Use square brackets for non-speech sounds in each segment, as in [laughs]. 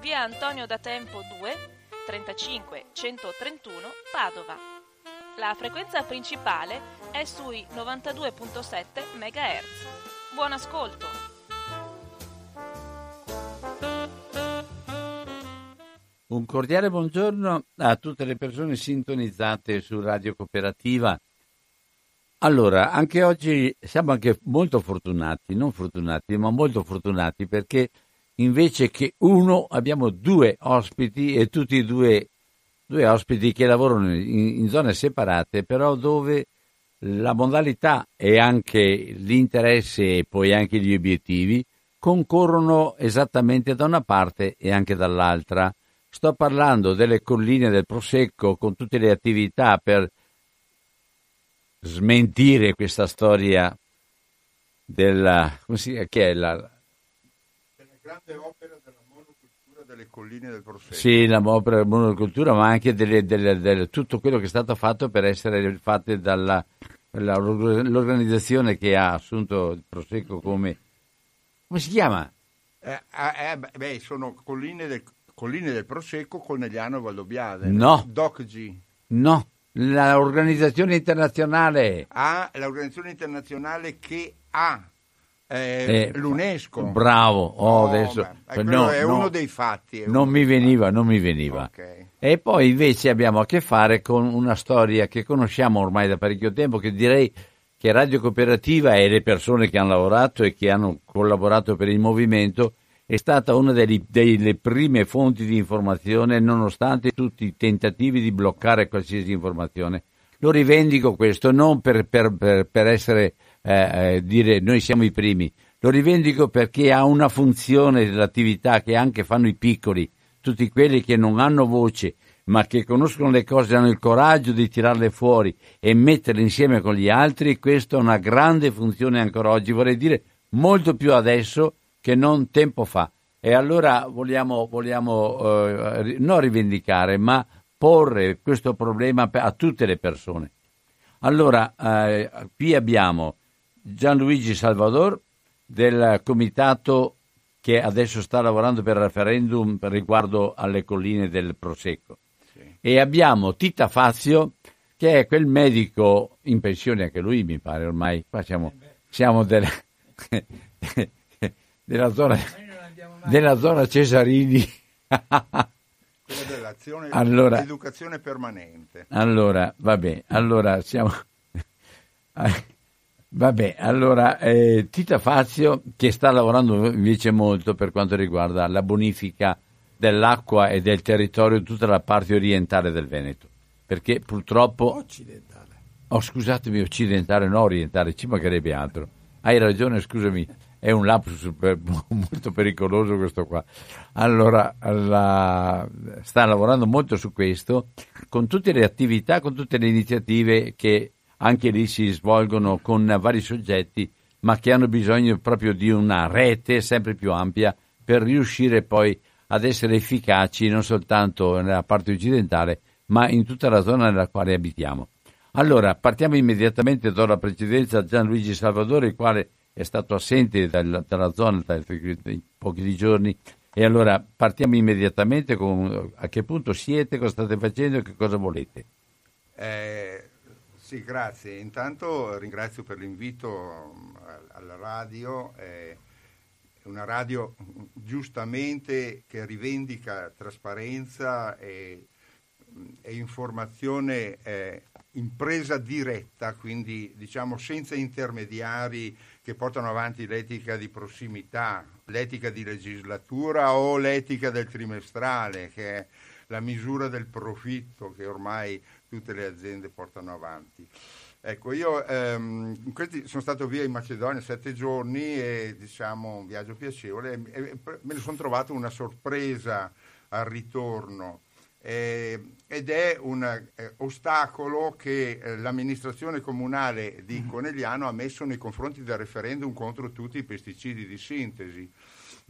via Antonio da Tempo 2, 35 131 Padova. La frequenza principale è sui 92.7 MHz. Buon ascolto! Un cordiale buongiorno a tutte le persone sintonizzate su Radio Cooperativa. Allora, anche oggi siamo anche molto fortunati, non fortunati, ma molto fortunati perché invece che uno abbiamo due ospiti e tutti e due, due ospiti che lavorano in, in zone separate, però dove la modalità e anche l'interesse e poi anche gli obiettivi concorrono esattamente da una parte e anche dall'altra. Sto parlando delle colline del Prosecco con tutte le attività per smentire questa storia della come si, che grande opera della monocultura delle colline del Prosecco. Sì, la opera della monocultura, ma anche delle, tutto quello che è stato fatto per essere fatte dalla la, l'organizzazione che ha assunto il Prosecco come come si chiama? Eh, eh, beh, sono colline del, colline del Prosecco, Corneliano e Valdobbiade. No. DocG. No, l'organizzazione internazionale. Ah, l'organizzazione internazionale che ha eh, Eh, l'UNESCO. Bravo, oh, No, adesso quello no, è no, uno dei fatti. è Non uno mi dei veniva, non mi veniva. Ok. E poi invece abbiamo a che fare con una storia che conosciamo ormai da parecchio tempo, che direi che Radio Cooperativa e le persone che hanno lavorato e che hanno collaborato per il movimento è stata una delle, delle prime fonti di informazione nonostante tutti i tentativi di bloccare qualsiasi informazione. Lo rivendico questo non per, per- per- per essere eh, eh, dire noi siamo i primi, lo rivendico perché ha una funzione dell'attività che anche fanno i piccoli, tutti quelli che non hanno voce ma che conoscono le cose, hanno il coraggio di tirarle fuori e metterle insieme con gli altri, questa è una grande funzione ancora oggi, vorrei dire molto più adesso che non tempo fa. E allora vogliamo, vogliamo eh, non rivendicare, ma porre questo problema a tutte le persone. Allora, eh, qui abbiamo Gianluigi Salvador del comitato che adesso sta lavorando per il referendum riguardo alle colline del Prosecco. E abbiamo Tita Fazio, che è quel medico in pensione, anche lui mi pare ormai, qua siamo, siamo del- [laughs] della, zona, della zona Cesarini. Dell'azione [laughs] Allora- dell'educazione permanente. Allora, vabbè, allora siamo... Vabbè, allora eh, Tita Fazio che sta lavorando invece molto per quanto riguarda la bonifica dell'acqua e del territorio tutta la parte orientale del Veneto, perché purtroppo... Occidentale. Oh, scusatemi, occidentale, no orientale, ci mancherebbe altro. Hai ragione, scusami, è un lapsus per- [laughs] molto pericoloso questo qua. Allora, la- sta lavorando molto su questo, con tutte le attività, con tutte le iniziative che anche lì si svolgono con vari soggetti, ma che hanno bisogno proprio di una rete sempre più ampia per riuscire poi ad essere efficaci non soltanto nella parte occidentale, ma in tutta la zona nella quale abitiamo. Allora, partiamo immediatamente, do la precedenza a Gianluigi Salvadore, il quale è stato assente dal- dalla zona da pochi giorni. E allora partiamo immediatamente con a che punto siete, cosa state facendo e che cosa volete. Eh, sì, grazie. Intanto ringrazio per l'invito mm, alla radio. È una radio giustamente che rivendica trasparenza e, e informazione eh, impresa diretta, quindi diciamo senza intermediari che portano avanti l'etica di prossimità, l'etica di legislatura o l'etica del trimestrale, che è la misura del profitto che ormai tutte le aziende portano avanti. Ecco, io ehm, sono stato via in Macedonia sette giorni e diciamo un viaggio piacevole e, e me ne sono trovato una sorpresa al ritorno eh, ed è un eh, ostacolo che eh, l'amministrazione comunale di mm-hmm. Conegliano ha messo nei confronti del referendum contro tutti i pesticidi di sintesi.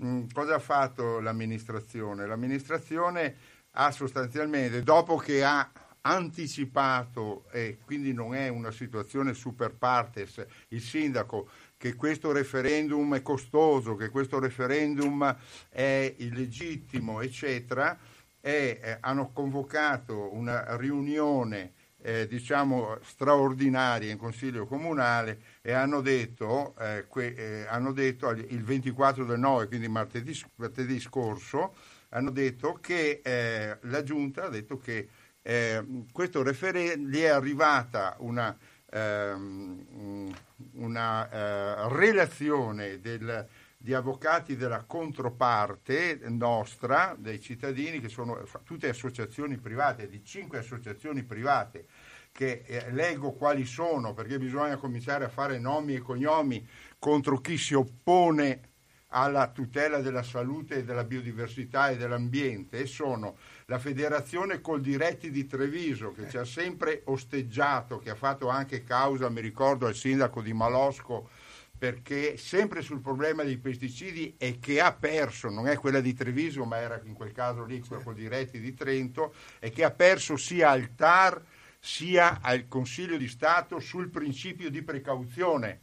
Mm, cosa ha fatto l'amministrazione? L'amministrazione ha sostanzialmente, dopo che ha anticipato, e quindi non è una situazione super partes, il sindaco che questo referendum è costoso, che questo referendum è illegittimo, eccetera, e eh, hanno convocato una riunione eh, diciamo straordinaria in Consiglio Comunale e hanno detto, eh, que, eh, hanno detto il 24 del 9, quindi martedì, martedì scorso, hanno detto che eh, la Giunta ha detto che eh, questo referendum gli è arrivata una, ehm, una eh, relazione del, di avvocati della controparte nostra, dei cittadini, che sono tutte associazioni private, di cinque associazioni private, che eh, leggo quali sono, perché bisogna cominciare a fare nomi e cognomi contro chi si oppone alla tutela della salute e della biodiversità e dell'ambiente e sono la Federazione Coldiretti di Treviso che ci ha sempre osteggiato, che ha fatto anche causa, mi ricordo, al sindaco di Malosco perché sempre sul problema dei pesticidi e che ha perso, non è quella di Treviso ma era in quel caso lì quella Coldiretti di Trento, e che ha perso sia al TAR sia al Consiglio di Stato sul principio di precauzione.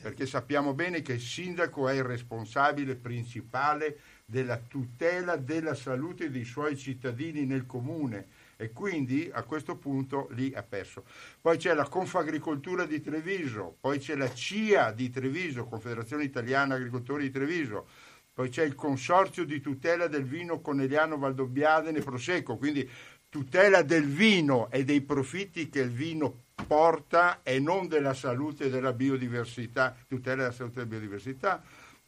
Perché sappiamo bene che il sindaco è il responsabile principale della tutela della salute dei suoi cittadini nel comune e quindi a questo punto lì ha perso. Poi c'è la Confagricoltura di Treviso, poi c'è la CIA di Treviso, Confederazione Italiana Agricoltori di Treviso, poi c'è il Consorzio di tutela del vino Conegliano Valdobbiadene Prosecco, quindi tutela del vino e dei profitti che il vino porta e non della salute e della biodiversità, tutela della salute e della biodiversità.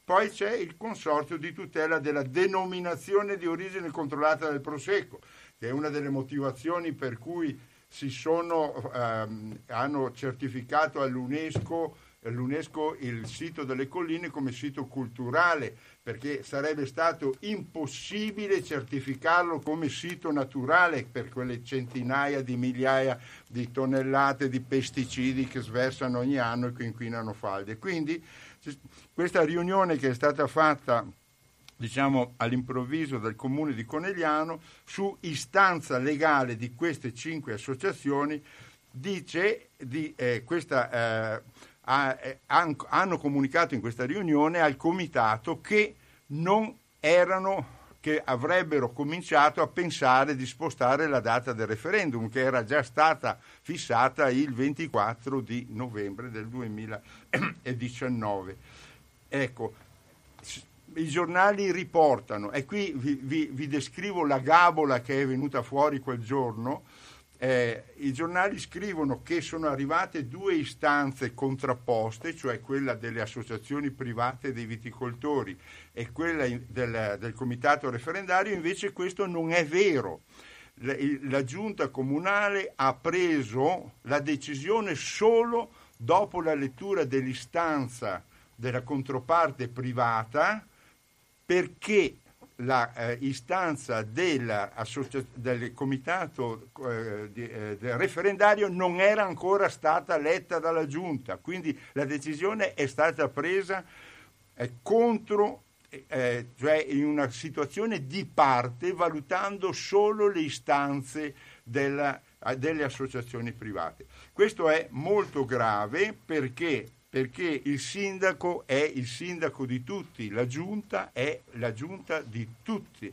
Poi c'è il consorzio di tutela della denominazione di origine controllata del Prosecco, che è una delle motivazioni per cui sono, ehm, hanno certificato all'UNESCO l'UNESCO il sito delle colline come sito culturale perché sarebbe stato impossibile certificarlo come sito naturale per quelle centinaia di migliaia di tonnellate di pesticidi che sversano ogni anno e che inquinano falde. Quindi questa riunione che è stata fatta diciamo all'improvviso dal comune di Conegliano su istanza legale di queste cinque associazioni dice di eh, questa eh, eh, hanno comunicato in questa riunione al comitato che non erano che avrebbero cominciato a pensare di spostare la data del referendum che era già stata fissata il 24 di novembre del 2019. Ecco, i giornali riportano, e qui vi, vi, vi descrivo la gabola che è venuta fuori quel giorno, eh, I giornali scrivono che sono arrivate due istanze contrapposte, cioè quella delle associazioni private dei viticoltori e quella del, del comitato referendario, invece questo non è vero. La, la giunta comunale ha preso la decisione solo dopo la lettura dell'istanza della controparte privata perché la eh, del comitato eh, di, eh, del referendario non era ancora stata letta dalla giunta, quindi la decisione è stata presa eh, contro, eh, cioè in una situazione di parte, valutando solo le istanze della, eh, delle associazioni private. Questo è molto grave perché perché il sindaco è il sindaco di tutti, la giunta è la giunta di tutti.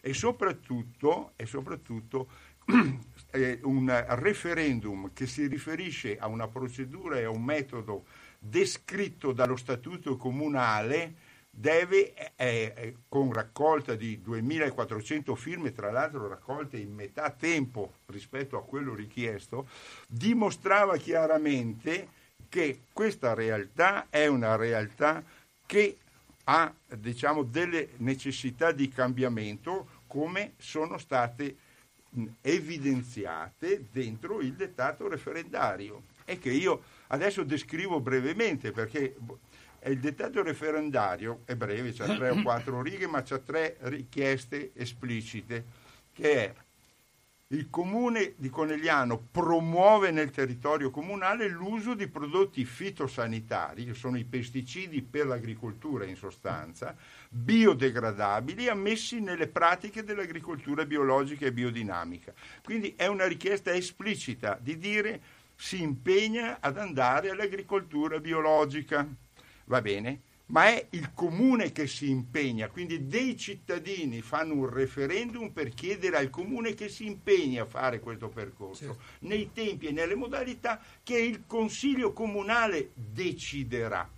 E soprattutto, e soprattutto [clears throat] un referendum che si riferisce a una procedura e a un metodo descritto dallo statuto comunale deve, eh, eh con raccolta di 2400 firme, tra l'altro raccolte in metà tempo rispetto a quello richiesto, dimostrava chiaramente che questa realtà è una realtà che ha diciamo, delle necessità di cambiamento come sono state evidenziate dentro il dettato referendario. E che io adesso descrivo brevemente perché il dettato referendario è breve, c'ha tre o quattro [clears throat] righe, ma c'ha tre richieste esplicite, che è il comune di Conegliano promuove nel territorio comunale l'uso di prodotti fitosanitari, che sono i pesticidi per l'agricoltura in sostanza, biodegradabili ammessi nelle pratiche dell'agricoltura biologica e biodinamica. Quindi è una richiesta esplicita di dire si impegna ad andare all'agricoltura biologica. Va bene? Ma è il comune che si impegna, quindi dei cittadini fanno un referendum per chiedere al comune che si impegni a fare questo percorso, certo. nei tempi e nelle modalità che il Consiglio comunale deciderà.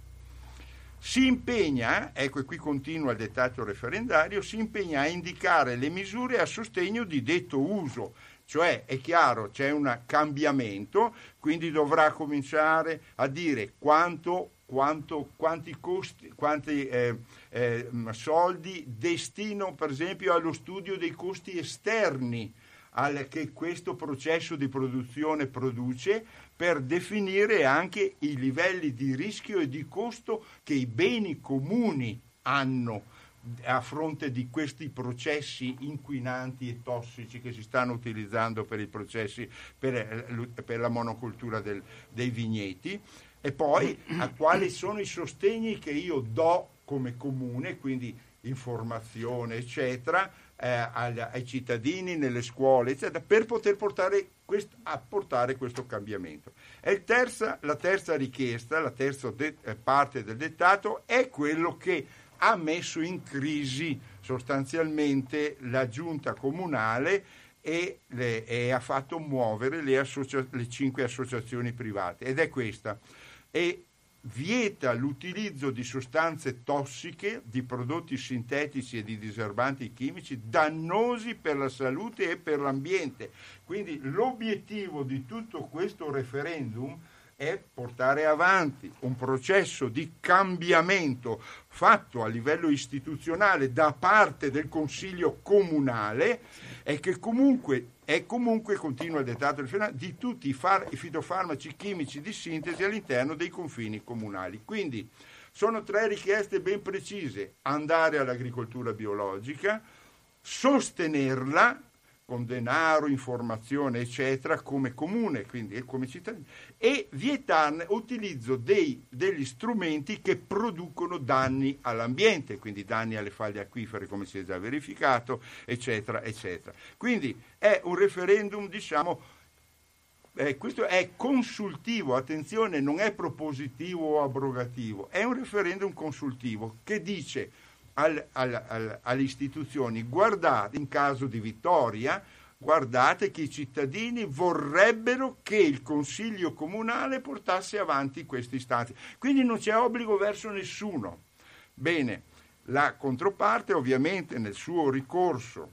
Si impegna, ecco e qui continua il dettato referendario, si impegna a indicare le misure a sostegno di detto uso, cioè è chiaro c'è un cambiamento, quindi dovrà cominciare a dire quanto quanto, quanti, costi, quanti eh, eh, soldi destino per esempio allo studio dei costi esterni al, che questo processo di produzione produce per definire anche i livelli di rischio e di costo che i beni comuni hanno a fronte di questi processi inquinanti e tossici che si stanno utilizzando per i processi per, eh, per la monocultura del, dei vigneti e poi a quali sono i sostegni che io do come comune, quindi informazione, eccetera, eh, ai, ai, cittadini, nelle scuole, eccetera, per poter portare quest, apportare questo cambiamento. E terza, la terza richiesta, la terza de, eh, parte del dettato è quello che ha messo in crisi sostanzialmente la giunta comunale e, le, e ha fatto muovere le, associa- le cinque associazioni private ed è questa e vieta l'utilizzo di sostanze tossiche, di prodotti sintetici e di diserbanti chimici dannosi per la salute e per l'ambiente. Quindi l'obiettivo di tutto questo referendum è portare avanti un processo di cambiamento fatto a livello istituzionale da parte del Consiglio comunale e che comunque è comunque, continua il dettato di tutti i, far- i fitofarmaci chimici di sintesi all'interno dei confini comunali. Quindi sono tre richieste ben precise, andare all'agricoltura biologica, sostenerla con denaro, informazione, eccetera, come comune, quindi come cittadini, e vietarne utilizzo dei, degli strumenti che producono danni all'ambiente, quindi danni alle falde acquifere, come si è già verificato, eccetera, eccetera. Quindi è un referendum, diciamo, eh, questo è consultivo, attenzione, non è propositivo o abrogativo, è un referendum consultivo che dice al, al, al, alle istituzioni, guardate in caso di vittoria, guardate che i cittadini vorrebbero che il Consiglio Comunale portasse avanti questi stati. Quindi non c'è obbligo verso nessuno. Bene, la controparte ovviamente nel suo ricorso,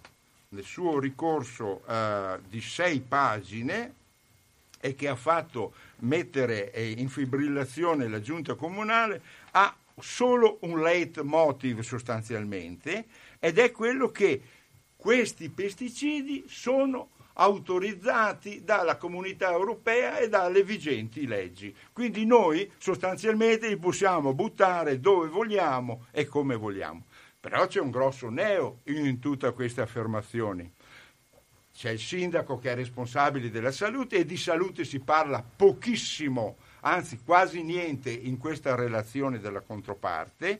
nel suo ricorso eh, di sei pagine e che ha fatto mettere in fibrillazione la giunta comunale, ha solo un leitmotiv sostanzialmente ed è quello che questi pesticidi sono autorizzati dalla comunità europea e dalle vigenti leggi. Quindi noi sostanzialmente li possiamo buttare dove vogliamo e come vogliamo. Però c'è un grosso neo in tutte queste affermazioni. C'è il sindaco che è responsabile della salute e di salute si parla pochissimo anzi quasi niente in questa relazione della controparte,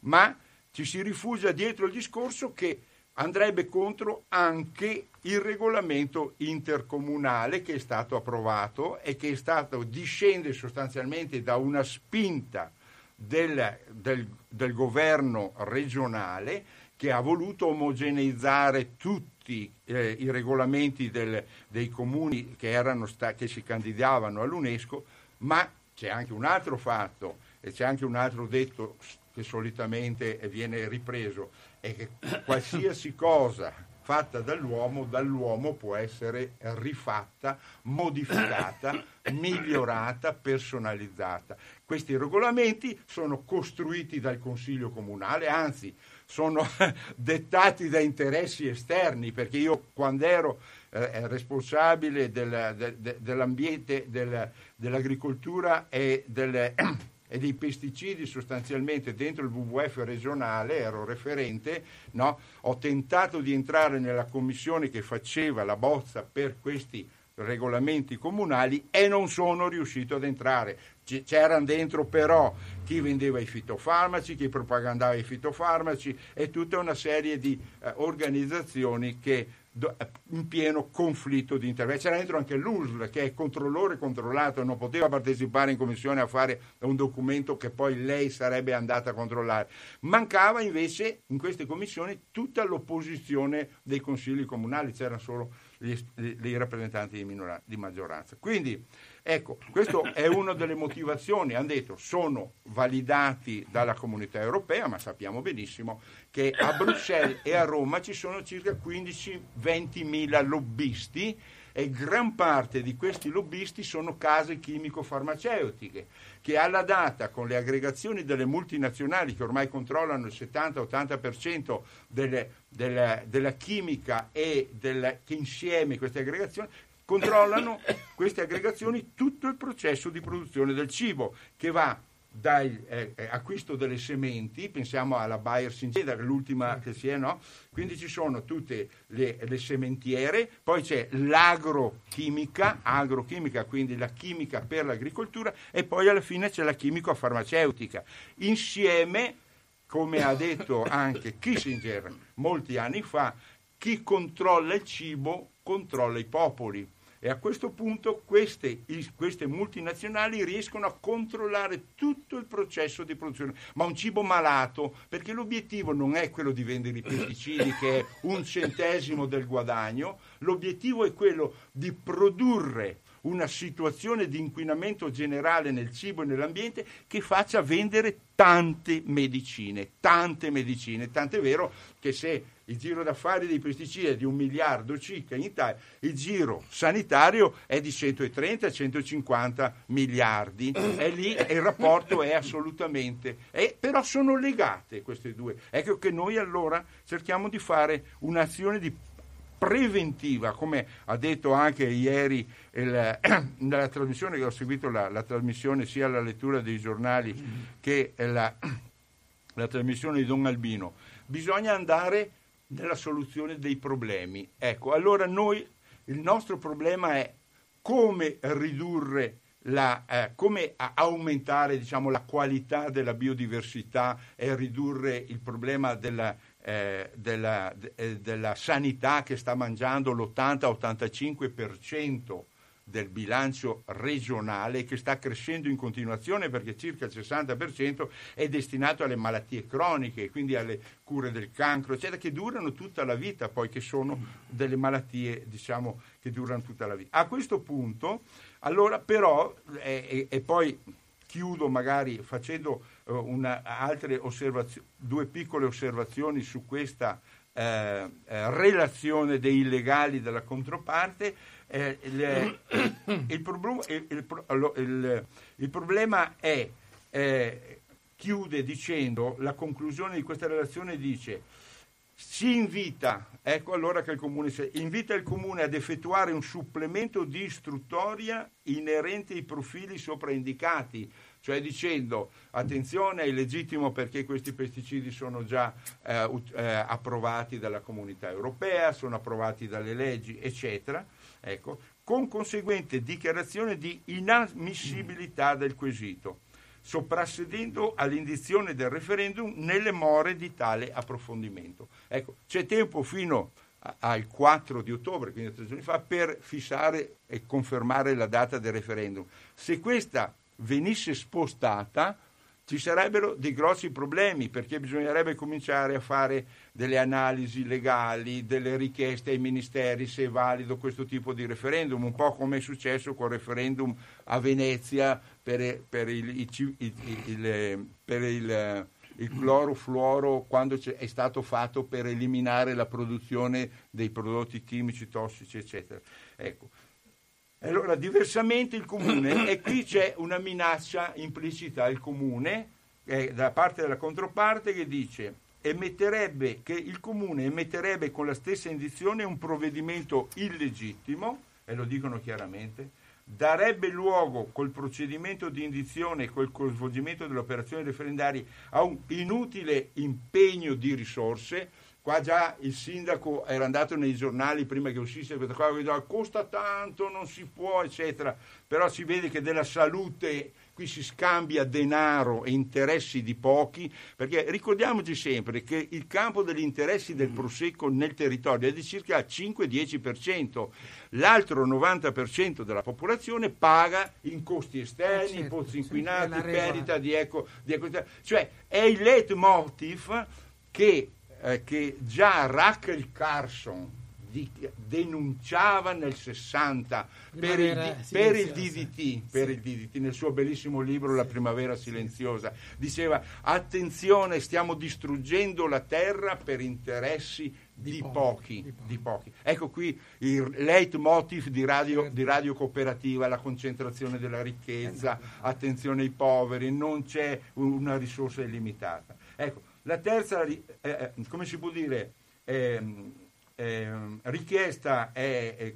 ma ci si rifugia dietro il discorso che andrebbe contro anche il regolamento intercomunale che è stato approvato e che stato, discende sostanzialmente da una spinta del, del, del governo regionale che ha voluto omogeneizzare tutti eh, i regolamenti del, dei comuni che, sta, che si candidavano all'UNESCO ma c'è anche un altro fatto e c'è anche un altro detto che solitamente viene ripreso è che qualsiasi cosa fatta dall'uomo, dall'uomo può essere rifatta, modificata, [coughs] migliorata, personalizzata. Questi regolamenti sono costruiti dal Consiglio Comunale, anzi sono [laughs] dettati da interessi esterni, perché io quando ero eh, responsabile del, de, de, dell'ambiente, del, dell'agricoltura e del [clears throat] e dei pesticidi sostanzialmente dentro il WWF regionale, ero referente, no? ho tentato di entrare nella commissione che faceva la bozza per questi regolamenti comunali e non sono riuscito ad entrare. C'erano dentro però chi vendeva i fitofarmaci, chi propagandava i fitofarmaci e tutta una serie di eh, organizzazioni che in pieno conflitto di intervento. C'era dentro anche l'USL che è controllore controllato, non poteva partecipare in commissione a fare un documento che poi lei sarebbe andata a controllare. Mancava invece in queste commissioni tutta l'opposizione dei consigli comunali, c'erano solo gli rappresentanti di, minora, di maggioranza. Quindi Ecco, questa è una delle motivazioni, hanno detto, sono validati dalla comunità europea, ma sappiamo benissimo che a Bruxelles e a Roma ci sono circa 15-20 mila lobbisti e gran parte di questi lobbisti sono case chimico-farmaceutiche che alla data con le aggregazioni delle multinazionali che ormai controllano il 70-80% delle, della, della, chimica e del, che insieme queste aggregazioni controllano queste aggregazioni tutto il processo di produzione del cibo che va dall'acquisto eh, delle sementi, pensiamo alla Bayer Syngenta, l'ultima che si è, no? Quindi ci sono tutte le, le, sementiere, poi c'è l'agrochimica, agrochimica, quindi la chimica per l'agricoltura, e poi alla fine c'è la chimico-farmaceutica. Insieme, come ha detto [laughs] anche Kissinger molti anni fa, chi controlla il cibo controlla i popoli e a questo punto queste, queste, multinazionali riescono a controllare tutto il processo di produzione, ma un cibo malato, perché l'obiettivo non è quello di vendere i pesticidi che è un centesimo del guadagno, l'obiettivo è quello di produrre una situazione di inquinamento generale nel cibo e nell'ambiente che faccia vendere tante medicine, tante medicine, tant'è vero che se il giro d'affari dei pesticidi è di un miliardo circa in Italia, il giro sanitario è di 130-150 miliardi, è lì il rapporto è assolutamente, è, però sono legate queste due. Ecco che noi allora cerchiamo di fare un'azione di preventiva, come ha detto anche ieri il, [clears throat] nella trasmissione che ho seguito la, la, trasmissione sia la lettura dei giornali che la, [clears throat] la trasmissione di Don Albino, bisogna andare nella soluzione dei problemi. Ecco, allora noi il nostro problema è come ridurre la, eh, come aumentare diciamo, la qualità della biodiversità e ridurre il problema della, eh, della, eh, della sanità che sta mangiando l'80-85% del bilancio regionale che sta crescendo in continuazione perché circa il 60% è destinato alle malattie croniche, quindi alle cure del cancro, eccetera, che durano tutta la vita, poi che sono delle malattie diciamo, che durano tutta la vita. A questo punto, allora però, e, e, e poi chiudo magari facendo una, altre osservazioni, due piccole osservazioni su questa eh, eh, relazione dei illegali della controparte, eh, il, il, problema, il, il, problema è, eh, chiude dicendo, la conclusione di questa relazione dice, si invita, ecco allora che il comune invita il comune ad effettuare un supplemento di istruttoria inerente ai profili sopraindicati, cioè dicendo attenzione è legittimo perché questi pesticidi sono già eh, eh, approvati dalla comunità europea, sono approvati dalle leggi, eccetera, ecco, con conseguente dichiarazione di inammissibilità del quesito, soprassedendo all'indizione del referendum nelle more di tale approfondimento. Ecco, c'è tempo fino al 4 di ottobre, quindi tre giorni fa, per fissare e confermare la data del referendum. Se questa venisse spostata ci sarebbero dei grossi problemi perché bisognerebbe cominciare a fare delle analisi legali, delle richieste ai ministeri se è valido questo tipo di referendum, un po' come è successo col referendum a Venezia per, per il, il, il, per il il clorofluoro quando è stato fatto per eliminare la produzione dei prodotti chimici tossici, eccetera. Ecco. Allora, diversamente il comune, [coughs] e qui c'è una minaccia implicita al comune eh, da parte della controparte che dice emetterebbe, che il comune emetterebbe con la stessa indizione un provvedimento illegittimo, e lo dicono chiaramente, darebbe luogo col procedimento di indizione e col svolgimento delle operazioni referendarie a un inutile impegno di risorse. Qua già il sindaco era andato nei giornali prima che uscisse questa cosa, diceva costa tanto, non si può, eccetera. Però si vede che della salute qui si scambia denaro e interessi di pochi, perché ricordiamoci sempre che il campo degli interessi del Prosecco nel territorio è di circa 5-10%, l'altro 90% della popolazione paga in costi esterni, eh certo, pozzi inquinati, perdita di eco, di eco, cioè è il leitmotiv che, eh, che già Rachel Carson di, denunciava nel 60 per il, per il, DDT, per il DDT, nel suo bellissimo libro La primavera silenziosa, diceva attenzione stiamo distruggendo la terra per interessi di, pochi, di, pochi. di pochi, Ecco qui il leitmotiv di radio, certo. di radio cooperativa, la concentrazione della ricchezza, esatto. attenzione ai poveri, non c'è una risorsa illimitata. Ecco, la terza, eh, eh come si può dire, eh, eh, richiesta è,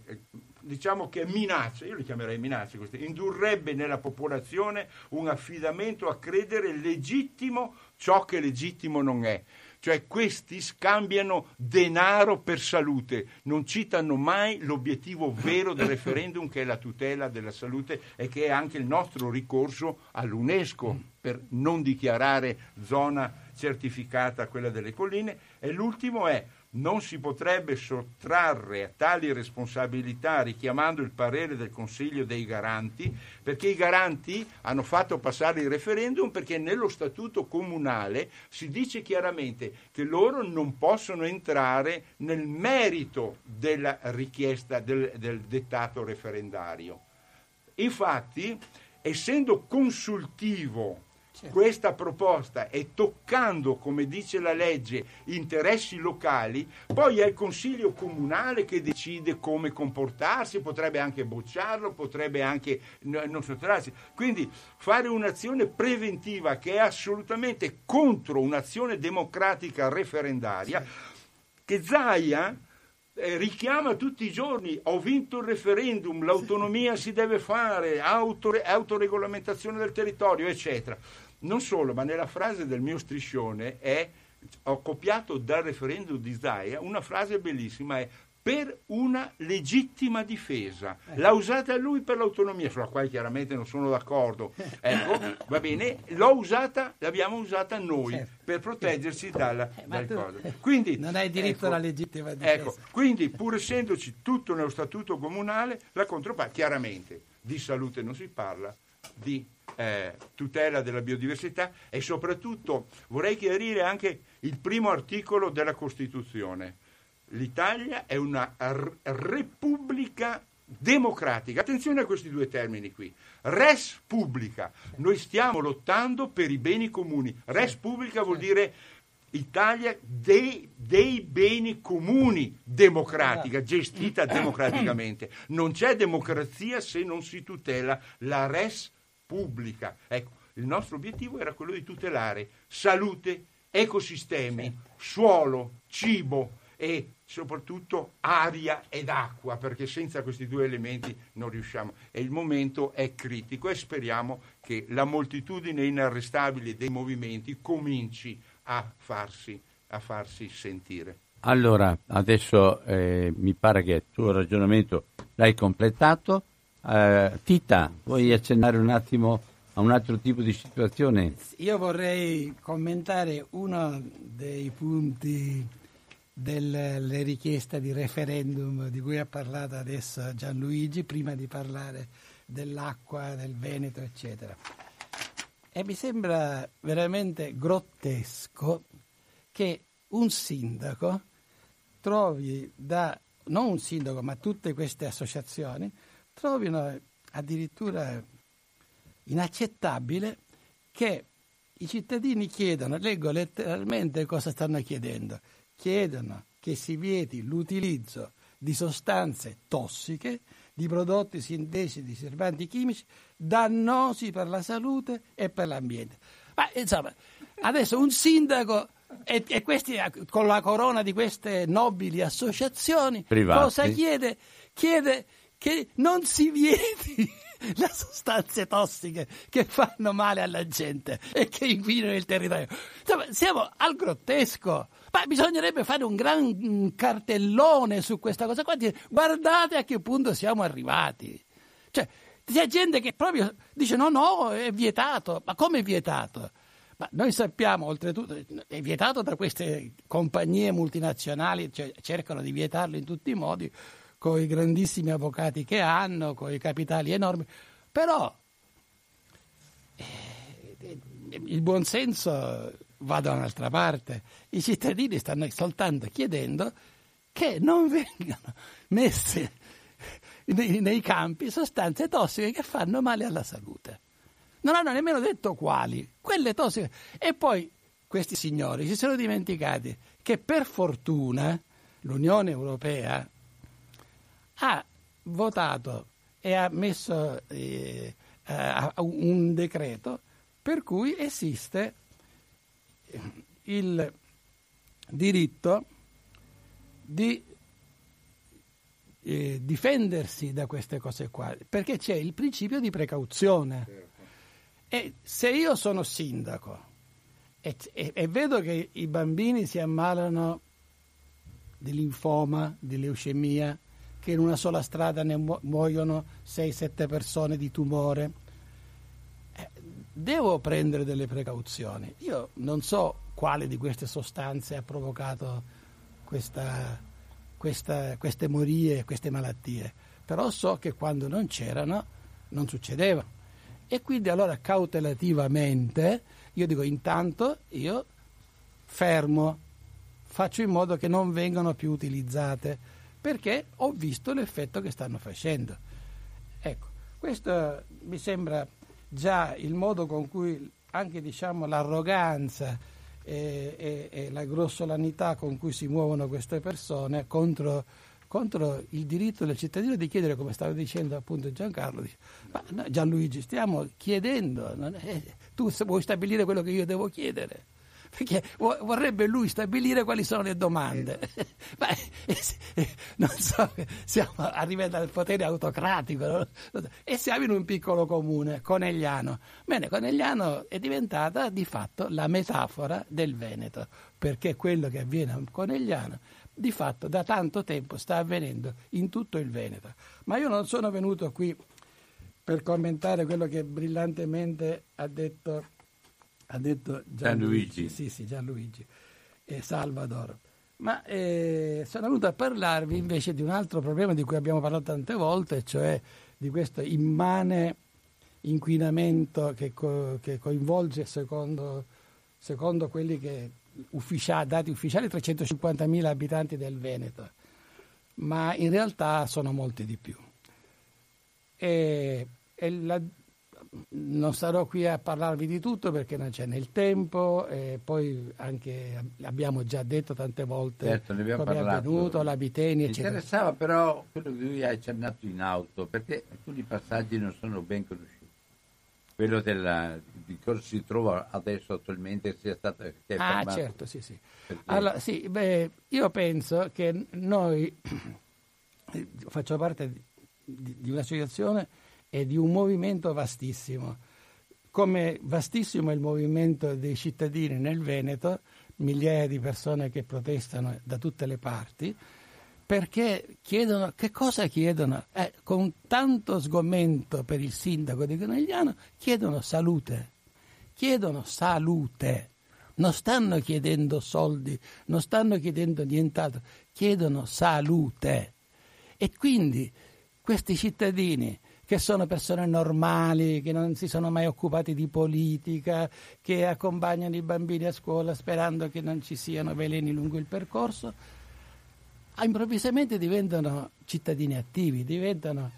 diciamo che minaccia, io li chiamerei minacce queste, indurrebbe nella popolazione un affidamento a credere legittimo ciò che legittimo non è. Cioè questi scambiano denaro per salute, non citano mai l'obiettivo vero del referendum che è la tutela della salute e che è anche il nostro ricorso all'UNESCO per non dichiarare zona certificata quella delle colline. E l'ultimo è non si potrebbe sottrarre a tali responsabilità richiamando il parere del Consiglio dei garanti, perché i garanti hanno fatto passare il referendum perché nello statuto comunale si dice chiaramente che loro non possono entrare nel merito della richiesta del, del dettato referendario. Infatti, essendo consultivo Certo. Questa proposta e toccando, come dice la legge, interessi locali, poi è il Consiglio comunale che decide come comportarsi, potrebbe anche bocciarlo, potrebbe anche non sottrarsi. Quindi fare un'azione preventiva che è assolutamente contro un'azione democratica referendaria, che Zaia eh, richiama tutti i giorni ho vinto il referendum, l'autonomia si deve fare, autore, autoregolamentazione del territorio, eccetera. Non solo, ma nella frase del mio striscione è, ho copiato dal referendum di Zaia, una frase bellissima è per una legittima difesa. Eh. L'ha usata lui per l'autonomia, sulla quale chiaramente non sono d'accordo. Ecco, va bene, l'ho usata, l'abbiamo usata noi certo. per proteggersi dalla, eh, dal cosa. Quindi, non hai diritto ecco, alla legittima difesa. Ecco, quindi pur essendoci tutto nello statuto comunale, la controparte, chiaramente di salute non si parla, di eh, tutela della biodiversità e soprattutto vorrei chiarire anche il primo articolo della Costituzione. L'Italia è una r- repubblica democratica. Attenzione a questi due termini qui. Res pubblica. Noi stiamo lottando per i beni comuni. Res pubblica vuol dire Italia dei, dei, beni comuni democratica, gestita democraticamente. Non c'è democrazia se non si tutela la res pubblica. Ecco, il nostro obiettivo era quello di tutelare salute, ecosistemi, suolo, cibo e soprattutto aria ed acqua, perché senza questi due elementi non riusciamo. E il momento è critico e speriamo che la moltitudine inarrestabile dei movimenti cominci a farsi, a farsi sentire. Allora, adesso eh, mi pare che il tuo ragionamento l'hai completato. Uh, Tita, vuoi accennare un attimo a un altro tipo di situazione? Io vorrei commentare uno dei punti delle richieste di referendum di cui ha parlato adesso Gianluigi, prima di parlare dell'acqua, del Veneto, eccetera. E mi sembra veramente grottesco che un sindaco trovi da, non un sindaco, ma tutte queste associazioni, trovino addirittura inaccettabile che I cittadini chiedono, leggo letteralmente cosa stanno chiedendo, chiedono che si vieti l'utilizzo di sostanze tossiche, di prodotti sintetici, di servanti chimici, dannosi per la salute e per l'ambiente. Ma insomma, adesso un sindaco e, e questi, con la corona di queste nobili associazioni, Privati. cosa chiede? Chiede che non si vieti [laughs] le sostanze tossiche che fanno male alla gente e che inquinano il territorio. Insomma, siamo al grottesco. Ma bisognerebbe fare un gran cartellone su questa cosa qua. Guardate a che punto siamo arrivati. Cioè, c'è gente che proprio dice no, no, è vietato. Ma come è vietato? Ma noi sappiamo, oltretutto, è vietato da queste compagnie multinazionali, cioè cercano di vietarlo in tutti i modi, con i grandissimi avvocati che hanno, con i capitali enormi, però eh, il buonsenso va da un'altra parte. I cittadini stanno soltanto chiedendo che non [laughs] vengano messe nei, nei campi sostanze tossiche che fanno male alla salute. Non hanno nemmeno detto quali, quelle tossiche. E poi questi signori si sono dimenticati che per fortuna l'Unione Europea ha votato e ha messo eh, un decreto per cui esiste il diritto di eh, difendersi da queste cose qua, perché c'è il principio di precauzione. E se io sono sindaco e, e, e vedo che i bambini si ammalano di linfoma, di leucemia, che in una sola strada ne muoiono 6-7 persone di tumore. Eh, devo prendere delle precauzioni. Io non so quale di queste sostanze ha provocato questa, questa, queste morie, queste malattie, però so che quando non c'erano non succedeva. E quindi allora cautelativamente io dico intanto io fermo, faccio in modo che non vengano più utilizzate perché ho visto l'effetto che stanno facendo. Ecco, questo mi sembra già il modo con cui anche diciamo, l'arroganza e, e, e, la grossolanità con cui si muovono queste persone contro, contro, il diritto del cittadino di chiedere, come stava dicendo appunto Giancarlo, dice, ma no, Gianluigi, stiamo chiedendo, è, tu vuoi stabilire quello che io devo chiedere perché vorrebbe lui stabilire quali sono le domande. Ma, eh, [laughs] eh, non so, siamo arrivati al potere autocratico no? e siamo in un piccolo comune, Conegliano. Bene, Conegliano è diventata di fatto la metafora del Veneto, perché quello che avviene a Conegliano di fatto da tanto tempo sta avvenendo in tutto il Veneto. Ma io non sono venuto qui per commentare quello che brillantemente ha detto ha detto Gianluigi. Gianluigi. Sì, sì, Gianluigi e Salvador. Ma eh, sono venuto a parlarvi invece di un altro problema di cui abbiamo parlato tante volte, cioè di questo immane inquinamento che, co- che coinvolge, secondo, secondo quelli che ufficiali, dati ufficiali, 350.000 abitanti del Veneto, ma in realtà sono molti di più. E, e la, non starò qui a parlarvi di tutto perché non c'è nel tempo e poi anche abbiamo già detto tante volte certo, ne abbiamo come parlato. è avvenuto, l'Abiteni Mi interessava però quello che lui ha accennato in auto perché alcuni passaggi non sono ben conosciuti. Quello della, di cosa si trova adesso attualmente sia stato che è ah certo sì sì. Perché... allora sì beh io penso che noi [clears throat] faccio parte di, di un'associazione e di un movimento vastissimo. Come vastissimo è il movimento dei cittadini nel Veneto, migliaia di persone che protestano da tutte le parti, perché chiedono, che cosa chiedono? Eh, con tanto sgomento per il sindaco di Conegliano, chiedono salute, chiedono salute, non stanno chiedendo soldi, non stanno chiedendo nient'altro, chiedono salute. E quindi questi cittadini che sono persone normali, che non si sono mai occupati di politica, che accompagnano i bambini a scuola sperando che non ci siano veleni lungo il percorso, improvvisamente diventano cittadini attivi, diventano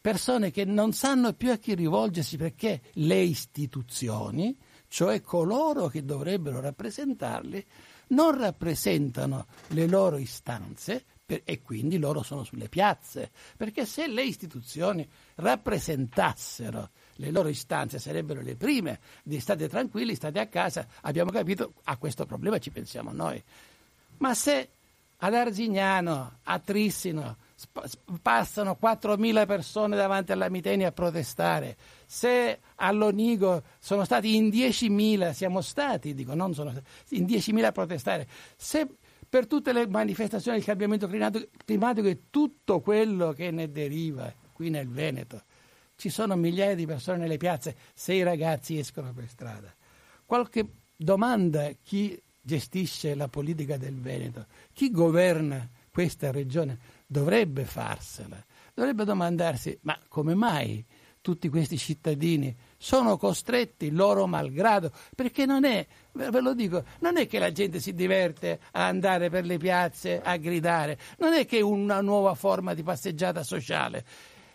persone che non sanno più a chi rivolgersi perché le istituzioni cioè coloro che dovrebbero rappresentarli, non rappresentano le loro istanze per, e quindi loro sono sulle piazze, perché se le istituzioni rappresentassero le loro istanze sarebbero le prime di state tranquilli, state a casa, abbiamo capito, a questo problema ci pensiamo noi. Ma se ad Arzignano, a Trissino, passano 4.000 persone davanti alla Miteni a protestare, se all'Onigo sono stati in 10.000, siamo stati, dico, non sono stati, in 10.000 a protestare, se per tutte le manifestazioni del cambiamento climatico e tutto quello che ne deriva qui nel Veneto, ci sono migliaia di persone nelle piazze, se i ragazzi escono per strada. Qualche domanda chi gestisce la politica del Veneto, chi governa questa regione? Dovrebbe farsela, dovrebbe domandarsi ma come mai tutti questi cittadini sono costretti loro malgrado, perché non è, ve lo dico, non è che la gente si diverte a andare per le piazze a gridare, non è che è una nuova forma di passeggiata sociale,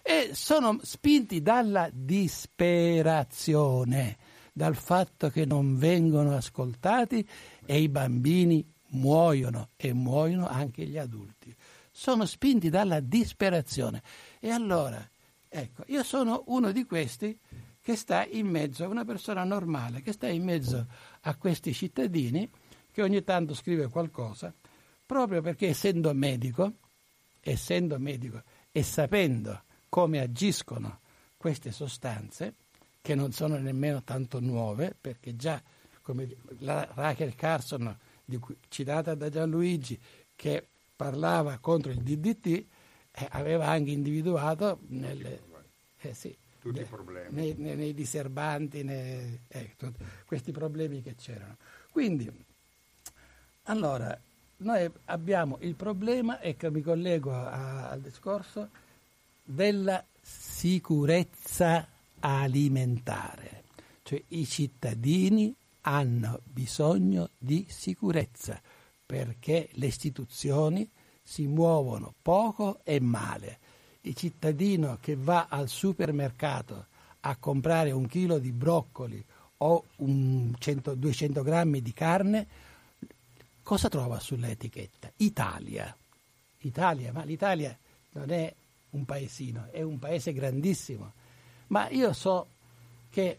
e sono spinti dalla disperazione, dal fatto che non vengono ascoltati e i bambini muoiono e muoiono anche gli adulti. Sono spinti dalla disperazione. E allora, ecco, io sono uno di questi che sta in mezzo, una persona normale, che sta in mezzo a questi cittadini che ogni tanto scrive qualcosa, proprio perché essendo medico, essendo medico e sapendo come agiscono queste sostanze, che non sono nemmeno tanto nuove, perché già come la Rachel Carson, cui, citata da Gianluigi, che parlava contro il DDT, eh, aveva anche individuato nelle, eh, sì, tutti i problemi. Nei, nei, nei diserbanti, nei, eh, tutti, questi problemi che c'erano. Quindi, allora, noi abbiamo il problema, e che mi collego a, al discorso, della sicurezza alimentare, cioè i cittadini hanno bisogno di sicurezza perché le istituzioni si muovono poco e male. Il cittadino che va al supermercato a comprare un chilo di broccoli o 100, 200 grammi di carne, cosa trova sull'etichetta? Italia. Italia, ma l'Italia non è un paesino, è un paese grandissimo, ma io so che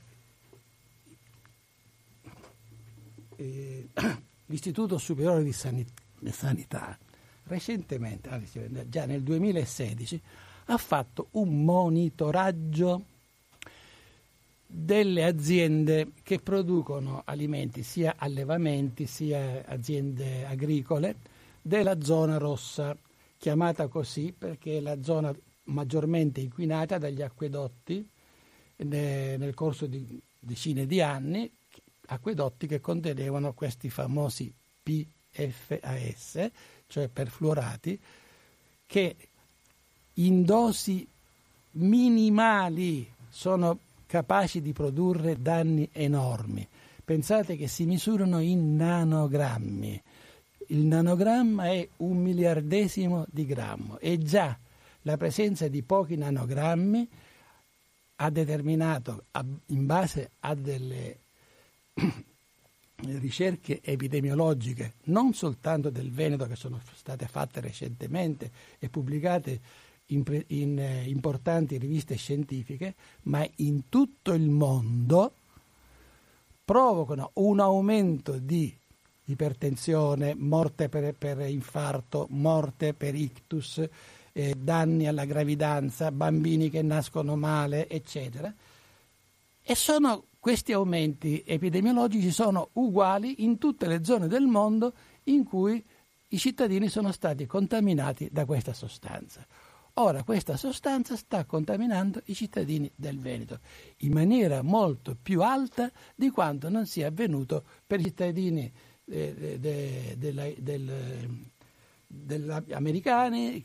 eh, [clears throat] l'Istituto Superiore di Sanità recentemente, già nel 2016, ha fatto un monitoraggio delle aziende che producono alimenti, sia allevamenti sia aziende agricole, della zona rossa chiamata così perché è la zona maggiormente inquinata dagli acquedotti nel corso di decine di anni, acquedotti che contenevano questi famosi PFAS, cioè perfluorati, che in dosi minimali sono capaci di produrre danni enormi. Pensate che si misurano in nanogrammi il nanogramma è un miliardesimo di grammo e già la presenza di pochi nanogrammi ha determinato, in base a delle [clears throat] ricerche epidemiologiche, non soltanto del Veneto che sono state fatte recentemente e pubblicate in, in eh, importanti riviste scientifiche, ma in tutto il mondo provocano un aumento di ipertensione, morte per, per infarto, morte per ictus, eh, danni alla gravidanza, bambini che nascono male, eccetera. E sono, questi aumenti epidemiologici sono uguali in tutte le zone del mondo in cui i cittadini sono stati contaminati da questa sostanza. Ora questa sostanza sta contaminando i cittadini del Veneto in maniera molto più alta di quanto non sia avvenuto per i cittadini degli americani,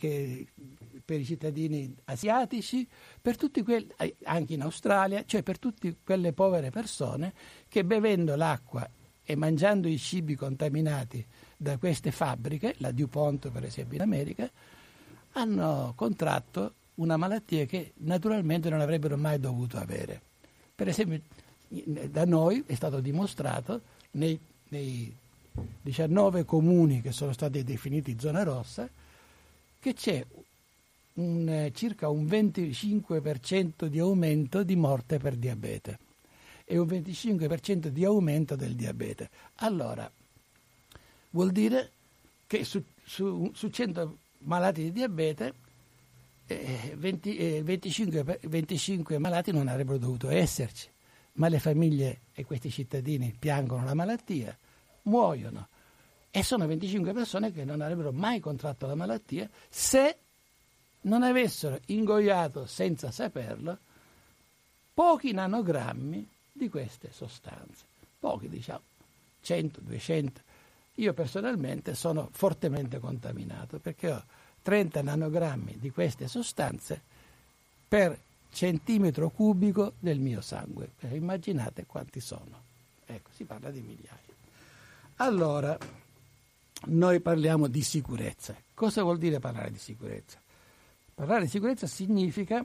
per i cittadini asiatici, per tutti quelli, anche in Australia, cioè per tutte quelle povere persone che bevendo l'acqua e mangiando i cibi contaminati da queste fabbriche, la DuPont per esempio in America, hanno contratto una malattia che naturalmente non avrebbero mai dovuto avere. Per esempio, da noi è stato dimostrato nei, nei 19 comuni che sono stati definiti zona rossa che c'è un, circa un 25% di aumento di morte per diabete e un 25% di aumento del diabete. Allora, vuol dire che su, su, su 100 malati di diabete eh, 20, eh, 25, 25 malati non avrebbero dovuto esserci, ma le famiglie e questi cittadini piangono la malattia, muoiono e sono 25 persone che non avrebbero mai contratto la malattia se non avessero ingoiato senza saperlo pochi nanogrammi di queste sostanze. Pochi, diciamo, 100, 200. Io personalmente sono fortemente contaminato perché ho 30 nanogrammi di queste sostanze per centimetro cubico del mio sangue. Eh, immaginate quanti sono. Ecco, si parla di migliaia. Allora, noi parliamo di sicurezza. Cosa vuol dire parlare di sicurezza? Parlare di sicurezza significa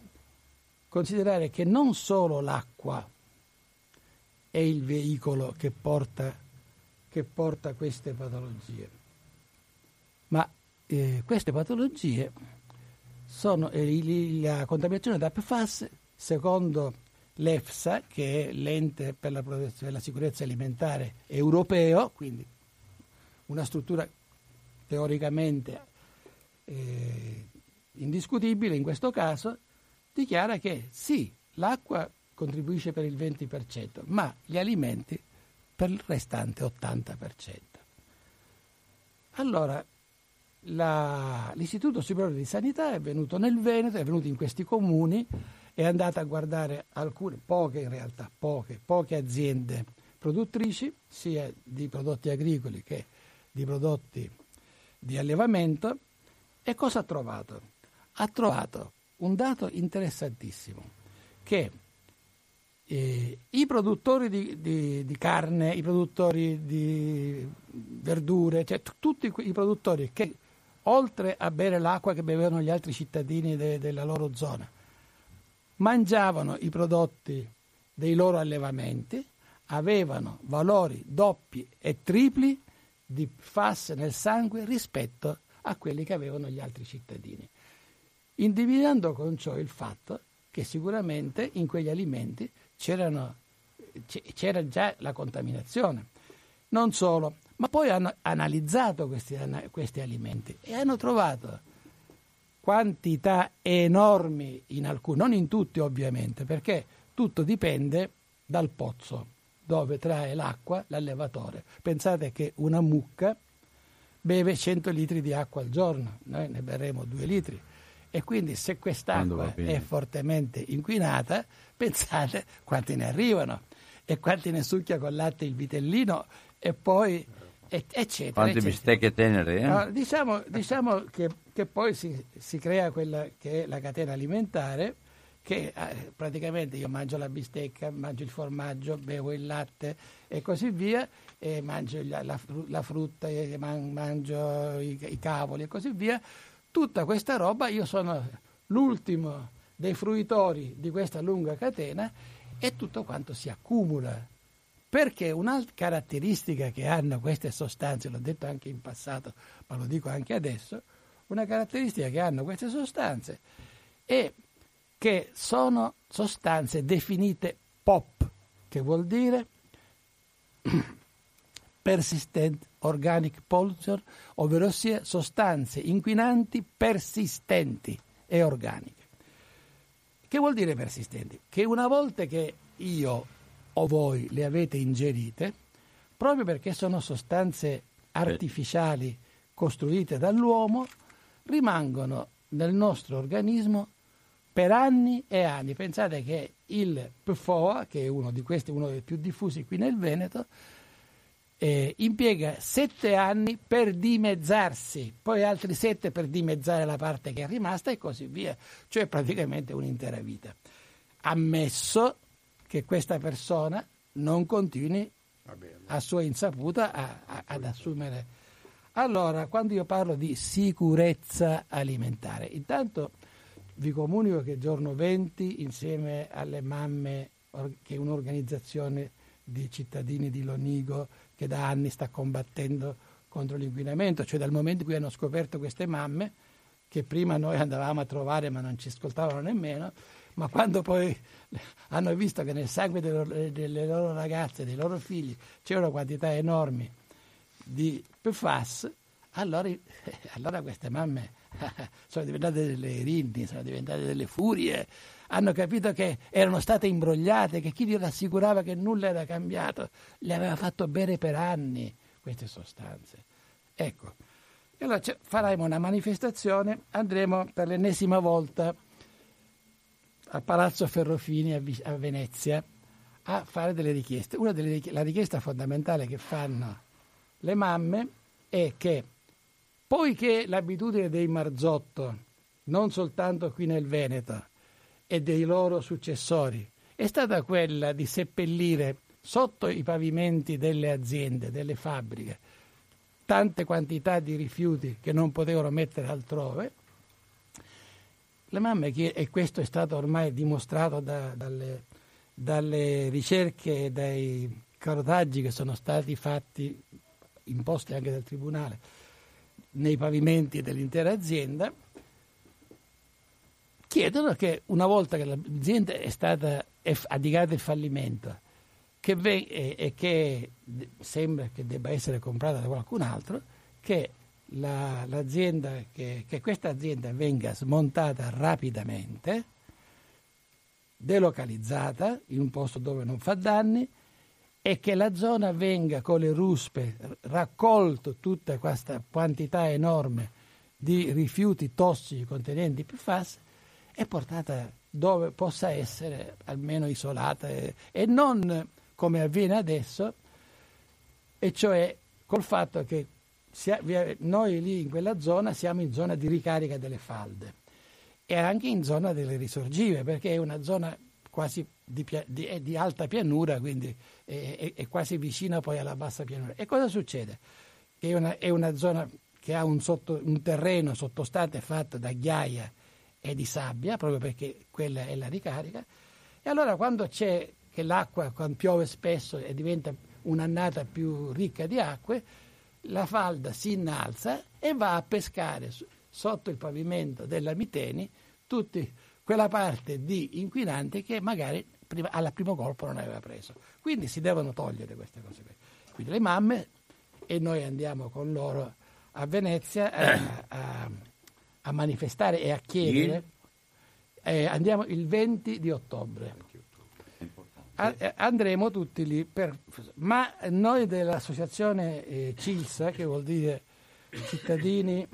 considerare che non solo l'acqua è il veicolo che porta, che porta queste patologie, ma eh, queste patologie sono eh, la contaminazione da PFAS, secondo l'EFSA, che è l'ente per la, per la sicurezza alimentare europeo, quindi una struttura teoricamente eh, indiscutibile in questo caso, dichiara che sì, l'acqua contribuisce per il 20%, ma gli alimenti per il restante 80%. Allora, la, l'Istituto Superiore di Sanità è venuto nel Veneto, è venuto in questi comuni, è andato a guardare alcune, poche in realtà, poche, poche aziende produttrici, sia di prodotti agricoli che di prodotti di allevamento, e cosa ha trovato? Ha trovato un dato interessantissimo, che eh, i produttori di, di, di, carne, i produttori di verdure, cioè t- tutti i produttori che oltre a bere l'acqua che bevevano gli altri cittadini de- della loro zona, mangiavano i prodotti dei loro allevamenti, avevano valori doppi e tripli di FAS nel sangue rispetto a quelli che avevano gli altri cittadini, individuando con ciò il fatto che sicuramente in quegli alimenti c'era già la contaminazione. Non solo, ma poi hanno analizzato questi, questi alimenti e hanno trovato quantità enormi in alcuni, non in tutti ovviamente, perché tutto dipende dal pozzo dove trae l'acqua l'allevatore. Pensate che una mucca beve 100 litri di acqua al giorno, noi ne berremo 2 litri e quindi se quest'acqua è fortemente inquinata, [laughs] pensate quanti ne arrivano e quanti ne succhia con latte il vitellino e poi eccetera. Quante eccetera. bistecche tenere? Eh? No, diciamo, diciamo che, che, poi si, si, crea quella che è la catena alimentare che eh, praticamente io mangio la bistecca, mangio il formaggio, bevo il latte e così via, e mangio la, la, la frutta, mangio i, i cavoli e così via Tutta questa roba, io sono l'ultimo dei fruitori di questa lunga catena e tutto quanto si accumula. Perché un'altra caratteristica che hanno queste sostanze, l'ho detto anche in passato, ma lo dico anche adesso, una caratteristica che hanno queste sostanze è che sono sostanze definite POP, che vuol dire [clears throat] persistent organic pollution, ovvero sostanze inquinanti persistenti e organiche. Che vuol dire persistenti? Che una volta che io o voi le avete ingerite, proprio perché sono sostanze artificiali costruite dall'uomo, rimangono nel nostro organismo per anni e anni. Pensate che il PFOA, che è uno questi, uno dei più diffusi qui nel Veneto, eh, impiega sette anni per dimezzarsi, poi altri sette per dimezzare la parte che è rimasta e così via, cioè praticamente un'intera vita. Ammesso che questa persona non continui a sua insaputa a, a, ad assumere. Allora, quando io parlo di sicurezza alimentare, intanto vi comunico che giorno 20, insieme alle mamme che è un'organizzazione di cittadini di Lonigo che da anni sta combattendo contro l'inquinamento, cioè dal momento in cui hanno scoperto queste mamme, che prima noi andavamo a trovare ma non ci ascoltavano nemmeno, ma quando poi [laughs] hanno visto che nel sangue delle loro, ragazze, dei loro figli, c'erano quantità enormi di PFAS, allora, [laughs] allora queste mamme [laughs] sono diventate delle rinni, sono diventate delle furie, hanno capito che erano state imbrogliate, che chi gli rassicurava che nulla era cambiato le aveva fatto bere per anni queste sostanze. Ecco, e allora faremo una manifestazione, andremo per l'ennesima volta a Palazzo Ferrofini a, Venezia a fare delle richieste. Una delle la richiesta fondamentale che fanno le mamme è che poiché l'abitudine dei Marzotto, non soltanto qui nel Veneto, e dei loro successori, è stata quella di seppellire sotto i pavimenti delle aziende, delle fabbriche, tante quantità di rifiuti che non potevano mettere altrove. Le mamme, e questo è stato ormai dimostrato da, dalle, dalle ricerche e dai carotaggi che sono stati fatti, imposti anche dal Tribunale, nei pavimenti dell'intera azienda, chiedono che una volta che l'azienda è stata addicata il fallimento che ve- e, e, che sembra che debba essere comprata da qualcun altro, che, la, che, che questa azienda venga smontata rapidamente, delocalizzata in un posto dove non fa danni e che la zona venga con le ruspe raccolto tutta questa quantità enorme di rifiuti tossici contenenti PFAS e portata dove possa essere almeno isolata e, e non come avviene adesso, e cioè col fatto che noi lì in quella zona siamo in zona di ricarica delle falde e anche in zona delle risorgive, perché è una zona quasi di, di, di alta pianura, quindi è, è, è, quasi vicina poi alla bassa pianura. E cosa succede? Che è una, è una zona che ha un, sotto, un terreno sottostante fatto da ghiaia e di sabbia, proprio perché quella è la ricarica, e allora quando c'è che l'acqua quando piove spesso e diventa un'annata più ricca di acque, la falda si innalza e va a pescare sotto il pavimento della Miteni tutti quella parte di inquinante che magari prima, alla primo colpo non aveva preso. Quindi si devono togliere queste cose. Quindi le mamme e noi andiamo con loro a Venezia a, [clears throat] a, a manifestare e a chiedere. Eh, andiamo il 20 di ottobre. Eh, andremo tutti lì, per, ma noi dell'associazione eh, CILSA, che vuol dire Cittadini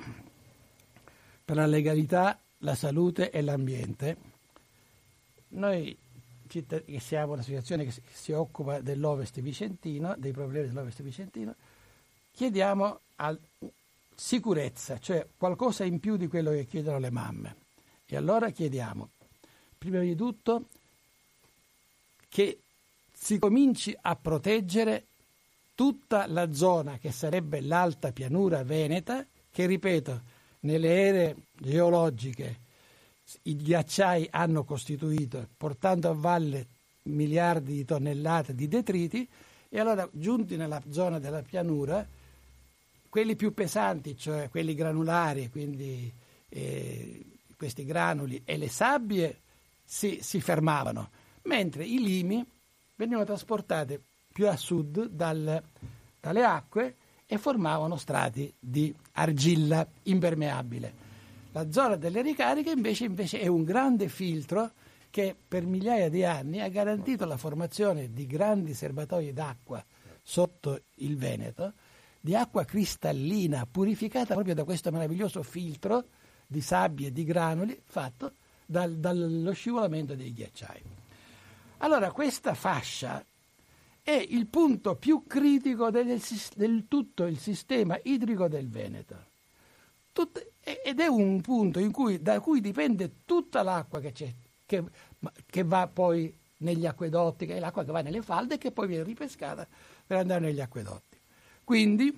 per la legalità, la salute e l'ambiente, noi che siamo un'associazione che si occupa dell'Ovest Vicentino, dei problemi dell'Ovest Vicentino, chiediamo sicurezza, cioè qualcosa in più di quello che chiedono le mamme. E allora chiediamo, prima di tutto, che si cominci a proteggere tutta la zona che sarebbe l'alta pianura veneta, che ripeto, nelle ere geologiche i ghiacciai hanno costituito, portando a valle miliardi di tonnellate di detriti, e allora giunti nella zona della pianura, quelli più pesanti, cioè quelli granulari, quindi eh, questi granuli e le sabbie, si, si fermavano mentre i limi venivano trasportati più a sud dal, dalle acque e formavano strati di argilla impermeabile. La zona delle ricariche invece, invece, è un grande filtro che per migliaia di anni ha garantito la formazione di grandi serbatoi d'acqua sotto il Veneto, di acqua cristallina purificata proprio da questo meraviglioso filtro di sabbie e di granuli fatto dal, dallo scivolamento dei ghiacciai. Allora questa fascia è il punto più critico del, del tutto il sistema idrico del Veneto. Tut, ed è un punto cui, da cui dipende tutta l'acqua che, che, che va poi negli acquedotti, che è l'acqua che va nelle falde e che poi viene ripescata per andare negli acquedotti. Quindi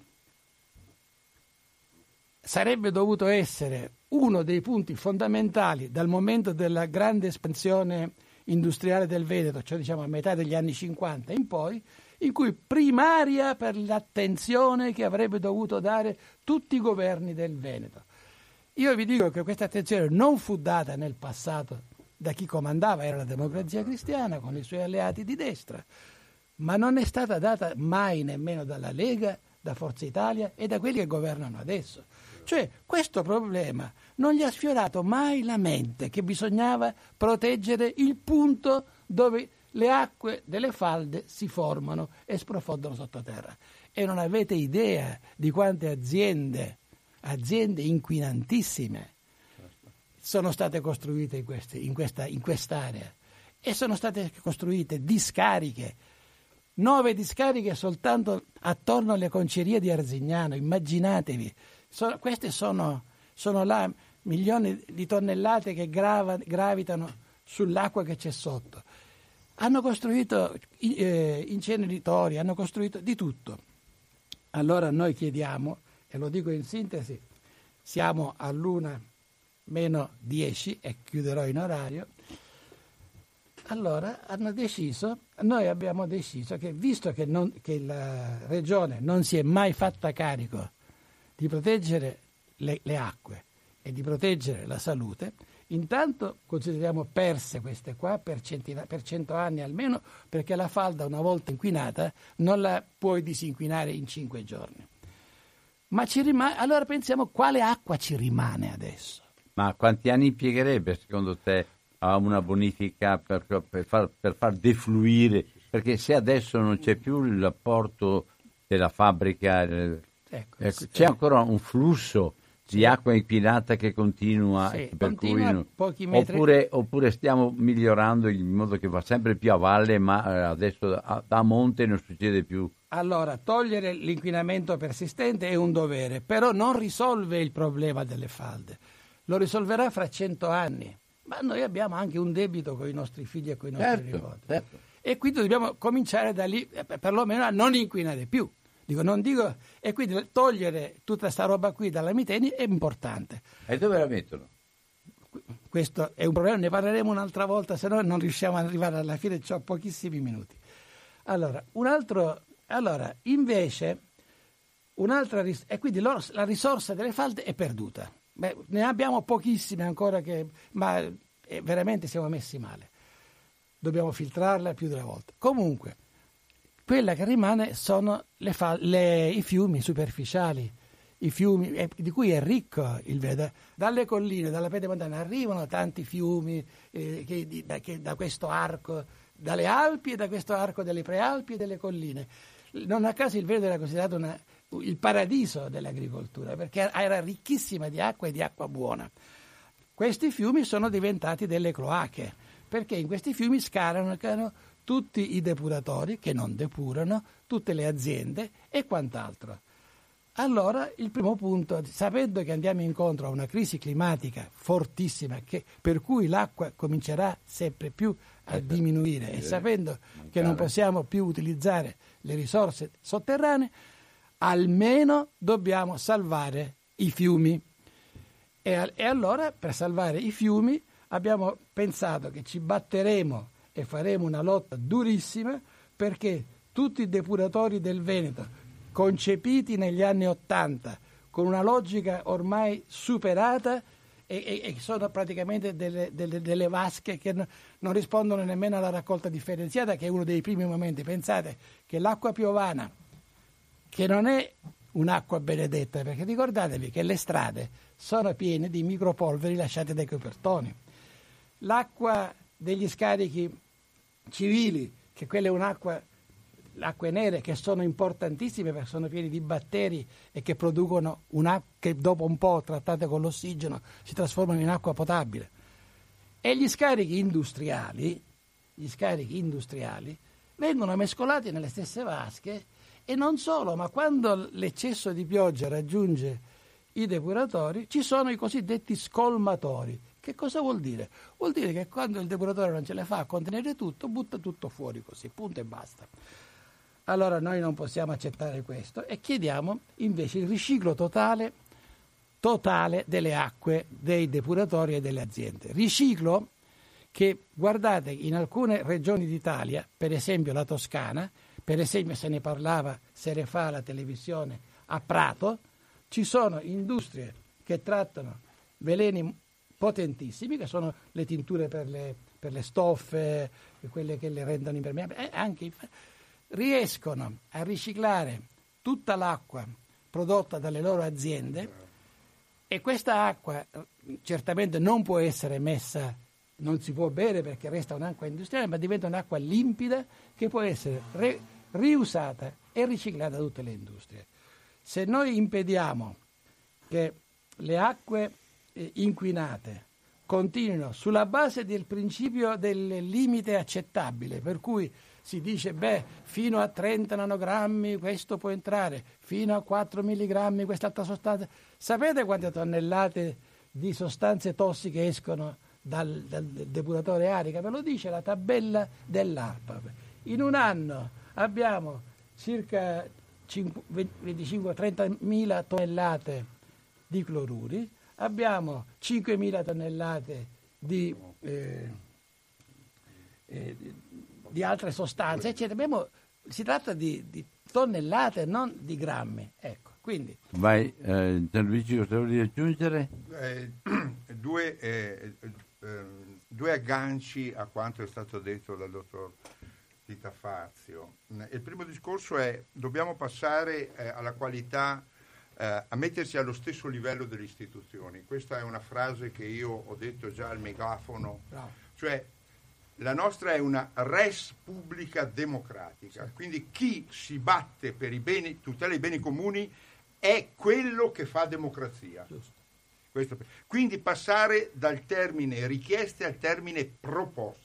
sarebbe dovuto essere uno dei punti fondamentali dal momento della grande espansione industriale del Veneto, cioè diciamo a metà degli anni 50 in poi, in cui primaria per l'attenzione che avrebbe dovuto dare tutti i governi del Veneto. Io vi dico che questa attenzione non fu data nel passato da chi comandava, era la democrazia cristiana con i suoi alleati di destra, ma non è stata data mai nemmeno dalla Lega, da Forza Italia e da quelli che governano adesso. Cioè questo problema non gli ha sfiorato mai la mente che bisognava proteggere il punto dove le acque delle falde si formano e sprofondano sottoterra. E non avete idea di quante aziende, aziende inquinantissime, sono state costruite in, queste, in, questa, in quest'area. E sono state costruite discariche, nove discariche soltanto attorno alle concerie di Arzignano, immaginatevi. So, queste sono, sono là milioni di tonnellate che grava, gravitano sull'acqua che c'è sotto hanno costruito eh, inceneritori, hanno costruito di tutto. Allora noi chiediamo, e lo dico in sintesi, siamo all'una meno 10 e chiuderò in orario. Allora hanno deciso, noi abbiamo deciso che visto che, non, che la regione non si è mai fatta carico di proteggere le, le acque e di proteggere la salute, Intanto consideriamo perse queste qua per, centina, per 100 anni almeno, perché la falda una volta inquinata non la puoi disinquinare in 5 giorni. Ma rimane, allora pensiamo quale acqua ci rimane adesso. Ma quanti anni impiegherebbe secondo te a una bonifica per, per, far, per far defluire? Perché se adesso non c'è più l'apporto della fabbrica, eh, ecco, ecco, c'è ancora un flusso di acqua inquinata che continua, sì, per continua cui oppure, oppure, stiamo migliorando in modo che va sempre più a valle, ma eh, adesso a, a monte non succede più. Allora, togliere l'inquinamento persistente è un dovere, però non risolve il problema delle falde. Lo risolverà fra cento anni, ma noi abbiamo anche un debito con i nostri figli e con i nostri certo, nipoti. Certo. E quindi dobbiamo cominciare da lì, eh, perlomeno a non inquinare più. Dico, non dico, e quindi togliere tutta questa roba qui dalla Miteni è importante. E dove la mettono? Questo è un problema, ne parleremo un'altra volta, se no non riusciamo ad arrivare alla fine, ho pochissimi minuti. Allora, un altro, allora invece, un'altra, e quindi la risorsa delle falde è perduta. Beh, ne abbiamo pochissime ancora, che, ma eh, veramente siamo messi male. Dobbiamo filtrarla più delle volte. Comunque, quella che rimane sono le fa- le, i fiumi superficiali, i fiumi eh, di cui è ricco il Veda. Dalle colline, dalla pedemontana arrivano tanti fiumi eh, che, di, da, che, da questo arco, dalle Alpi e da questo arco delle prealpi e delle colline. Non a caso il Veneto era considerato una, il paradiso dell'agricoltura perché era ricchissima di acqua e di acqua buona. Questi fiumi sono diventati delle cloache perché in questi fiumi scarano tutti i depuratori che non depurano, tutte le aziende e quant'altro. Allora il primo punto, sapendo che andiamo incontro a una crisi climatica fortissima, che, per cui l'acqua comincerà sempre più a eh, diminuire e sapendo che non possiamo più utilizzare le risorse sotterranee, almeno dobbiamo salvare i fiumi. E, e allora per salvare i fiumi abbiamo pensato che ci batteremo e faremo una lotta durissima perché tutti i depuratori del Veneto, concepiti negli anni Ottanta, con una logica ormai superata, e, e, sono praticamente delle, delle, delle vasche che no, non rispondono nemmeno alla raccolta differenziata, che è uno dei primi momenti. Pensate che l'acqua piovana, che non è un'acqua benedetta, perché ricordatevi che le strade sono piene di micropolveri lasciate dai copertoni. L'acqua degli scarichi civili, che quella è un'acqua, acque nere che sono importantissime perché sono piene di batteri e che producono un'acqua che dopo un po' trattate con l'ossigeno si trasformano in acqua potabile. E gli scarichi industriali, gli scarichi industriali vengono mescolati nelle stesse vasche e non solo, ma quando l'eccesso di pioggia raggiunge i depuratori ci sono i cosiddetti scolmatori che cosa vuol dire? Vuol dire che quando il depuratore non ce la fa a contenere tutto, butta tutto fuori così, punto e basta. Allora noi non possiamo accettare questo e chiediamo invece il riciclo totale, totale delle acque dei depuratori e delle aziende. Riciclo che guardate in alcune regioni d'Italia, per esempio la Toscana, per esempio se ne parlava sere fa alla televisione a Prato, ci sono industrie che trattano veleni potentissimi, che sono le tinture per le, per le stoffe, quelle che le rendono impermeabili, anche, riescono a riciclare tutta l'acqua prodotta dalle loro aziende e questa acqua certamente non può essere messa, non si può bere perché resta un'acqua industriale, ma diventa un'acqua limpida che può essere re, riusata e riciclata da tutte le industrie. Se noi impediamo che le acque eh, inquinate continuino sulla base del principio del limite accettabile, per cui si dice, beh, fino a 30 nanogrammi questo può entrare, fino a 4 milligrammi quest'altra sostanza. Sapete quante tonnellate di sostanze tossiche escono dal, dal depuratore arica? Ve lo dice la tabella dell'ARPA. In un anno abbiamo circa 25-30 mila tonnellate di cloruri, abbiamo 5 mila tonnellate di... Eh, eh, di altre sostanze, eccetera. Abbiamo, si tratta di, di, tonnellate, non di grammi. Ecco, quindi. Vai, eh, Gianluigi, cosa vuoi aggiungere? Eh, [clears throat] due, eh, eh, due, agganci a quanto è stato detto dal dottor Tita Fazio. Il primo discorso è dobbiamo passare eh, alla qualità eh, a mettersi allo stesso livello delle istituzioni. Questa è una frase che io ho detto già al megafono, Bravo. cioè la nostra è una res pubblica democratica, quindi chi si batte per i beni, tutela i beni comuni è quello che fa democrazia. Questo. Quindi passare dal termine richieste al termine proposte.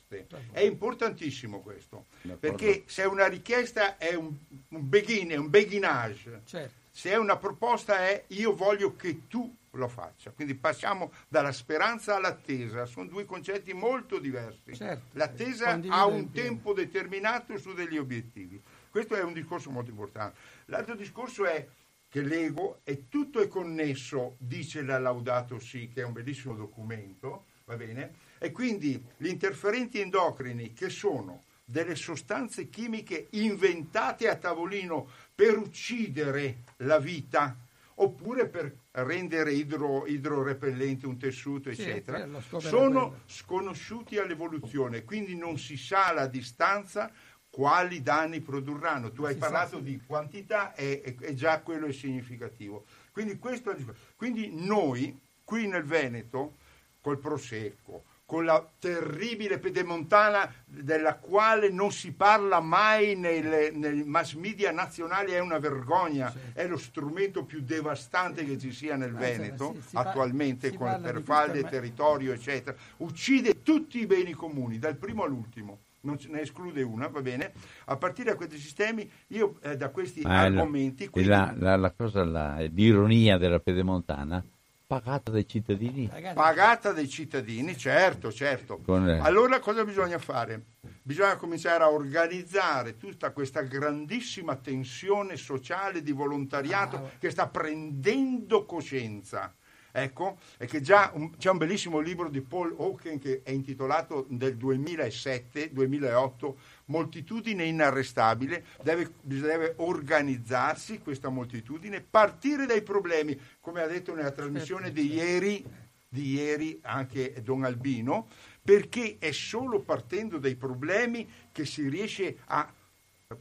È importantissimo questo, perché se una richiesta è un, un begin, è un beginage, certo. se è una proposta è io voglio che tu lo faccia. Quindi passiamo dalla speranza all'attesa, sono due concetti molto diversi. Certo, L'attesa ha un tempo determinato su degli obiettivi. Questo è un discorso molto importante. L'altro discorso è che l'ego è tutto è connesso, dice la Laudato Si, che è un bellissimo documento, va bene? E quindi gli interferenti endocrini che sono delle sostanze chimiche inventate a tavolino per uccidere la vita, oppure per rendere idro, idrorepellente un tessuto, eccetera, sì, sono sconosciuti all'evoluzione, quindi non si sa alla distanza quali danni produrranno. Tu hai si parlato sa, di quantità e, e, già quello è significativo. Quindi, questo, quindi noi qui nel Veneto, col Prosecco, con la terribile pedemontana della quale non si parla mai nei, nei mass media nazionali, è una vergogna, sì. è lo strumento più devastante che ci sia nel Veneto sì, attualmente con, per falde, ma... territorio, eccetera. Uccide tutti i beni comuni, dal primo all'ultimo. Non ne esclude una, va bene? A partire da questi sistemi, io eh, da questi ma argomenti. La, quindi... la, la, la cosa, l'ironia della pedemontana Pagata dai cittadini? Pagata dai cittadini, certo, certo. Allora cosa bisogna fare? Bisogna cominciare a organizzare tutta questa grandissima tensione sociale di volontariato ah, che sta prendendo coscienza. Ecco, e che già un, c'è un bellissimo libro di Paul Hawken che è intitolato del 2007-2008 moltitudine inarrestabile, deve, deve organizzarsi questa moltitudine, partire dai problemi, come ha detto nella trasmissione di ieri, di ieri anche Don Albino, perché è solo partendo dai problemi che si riesce a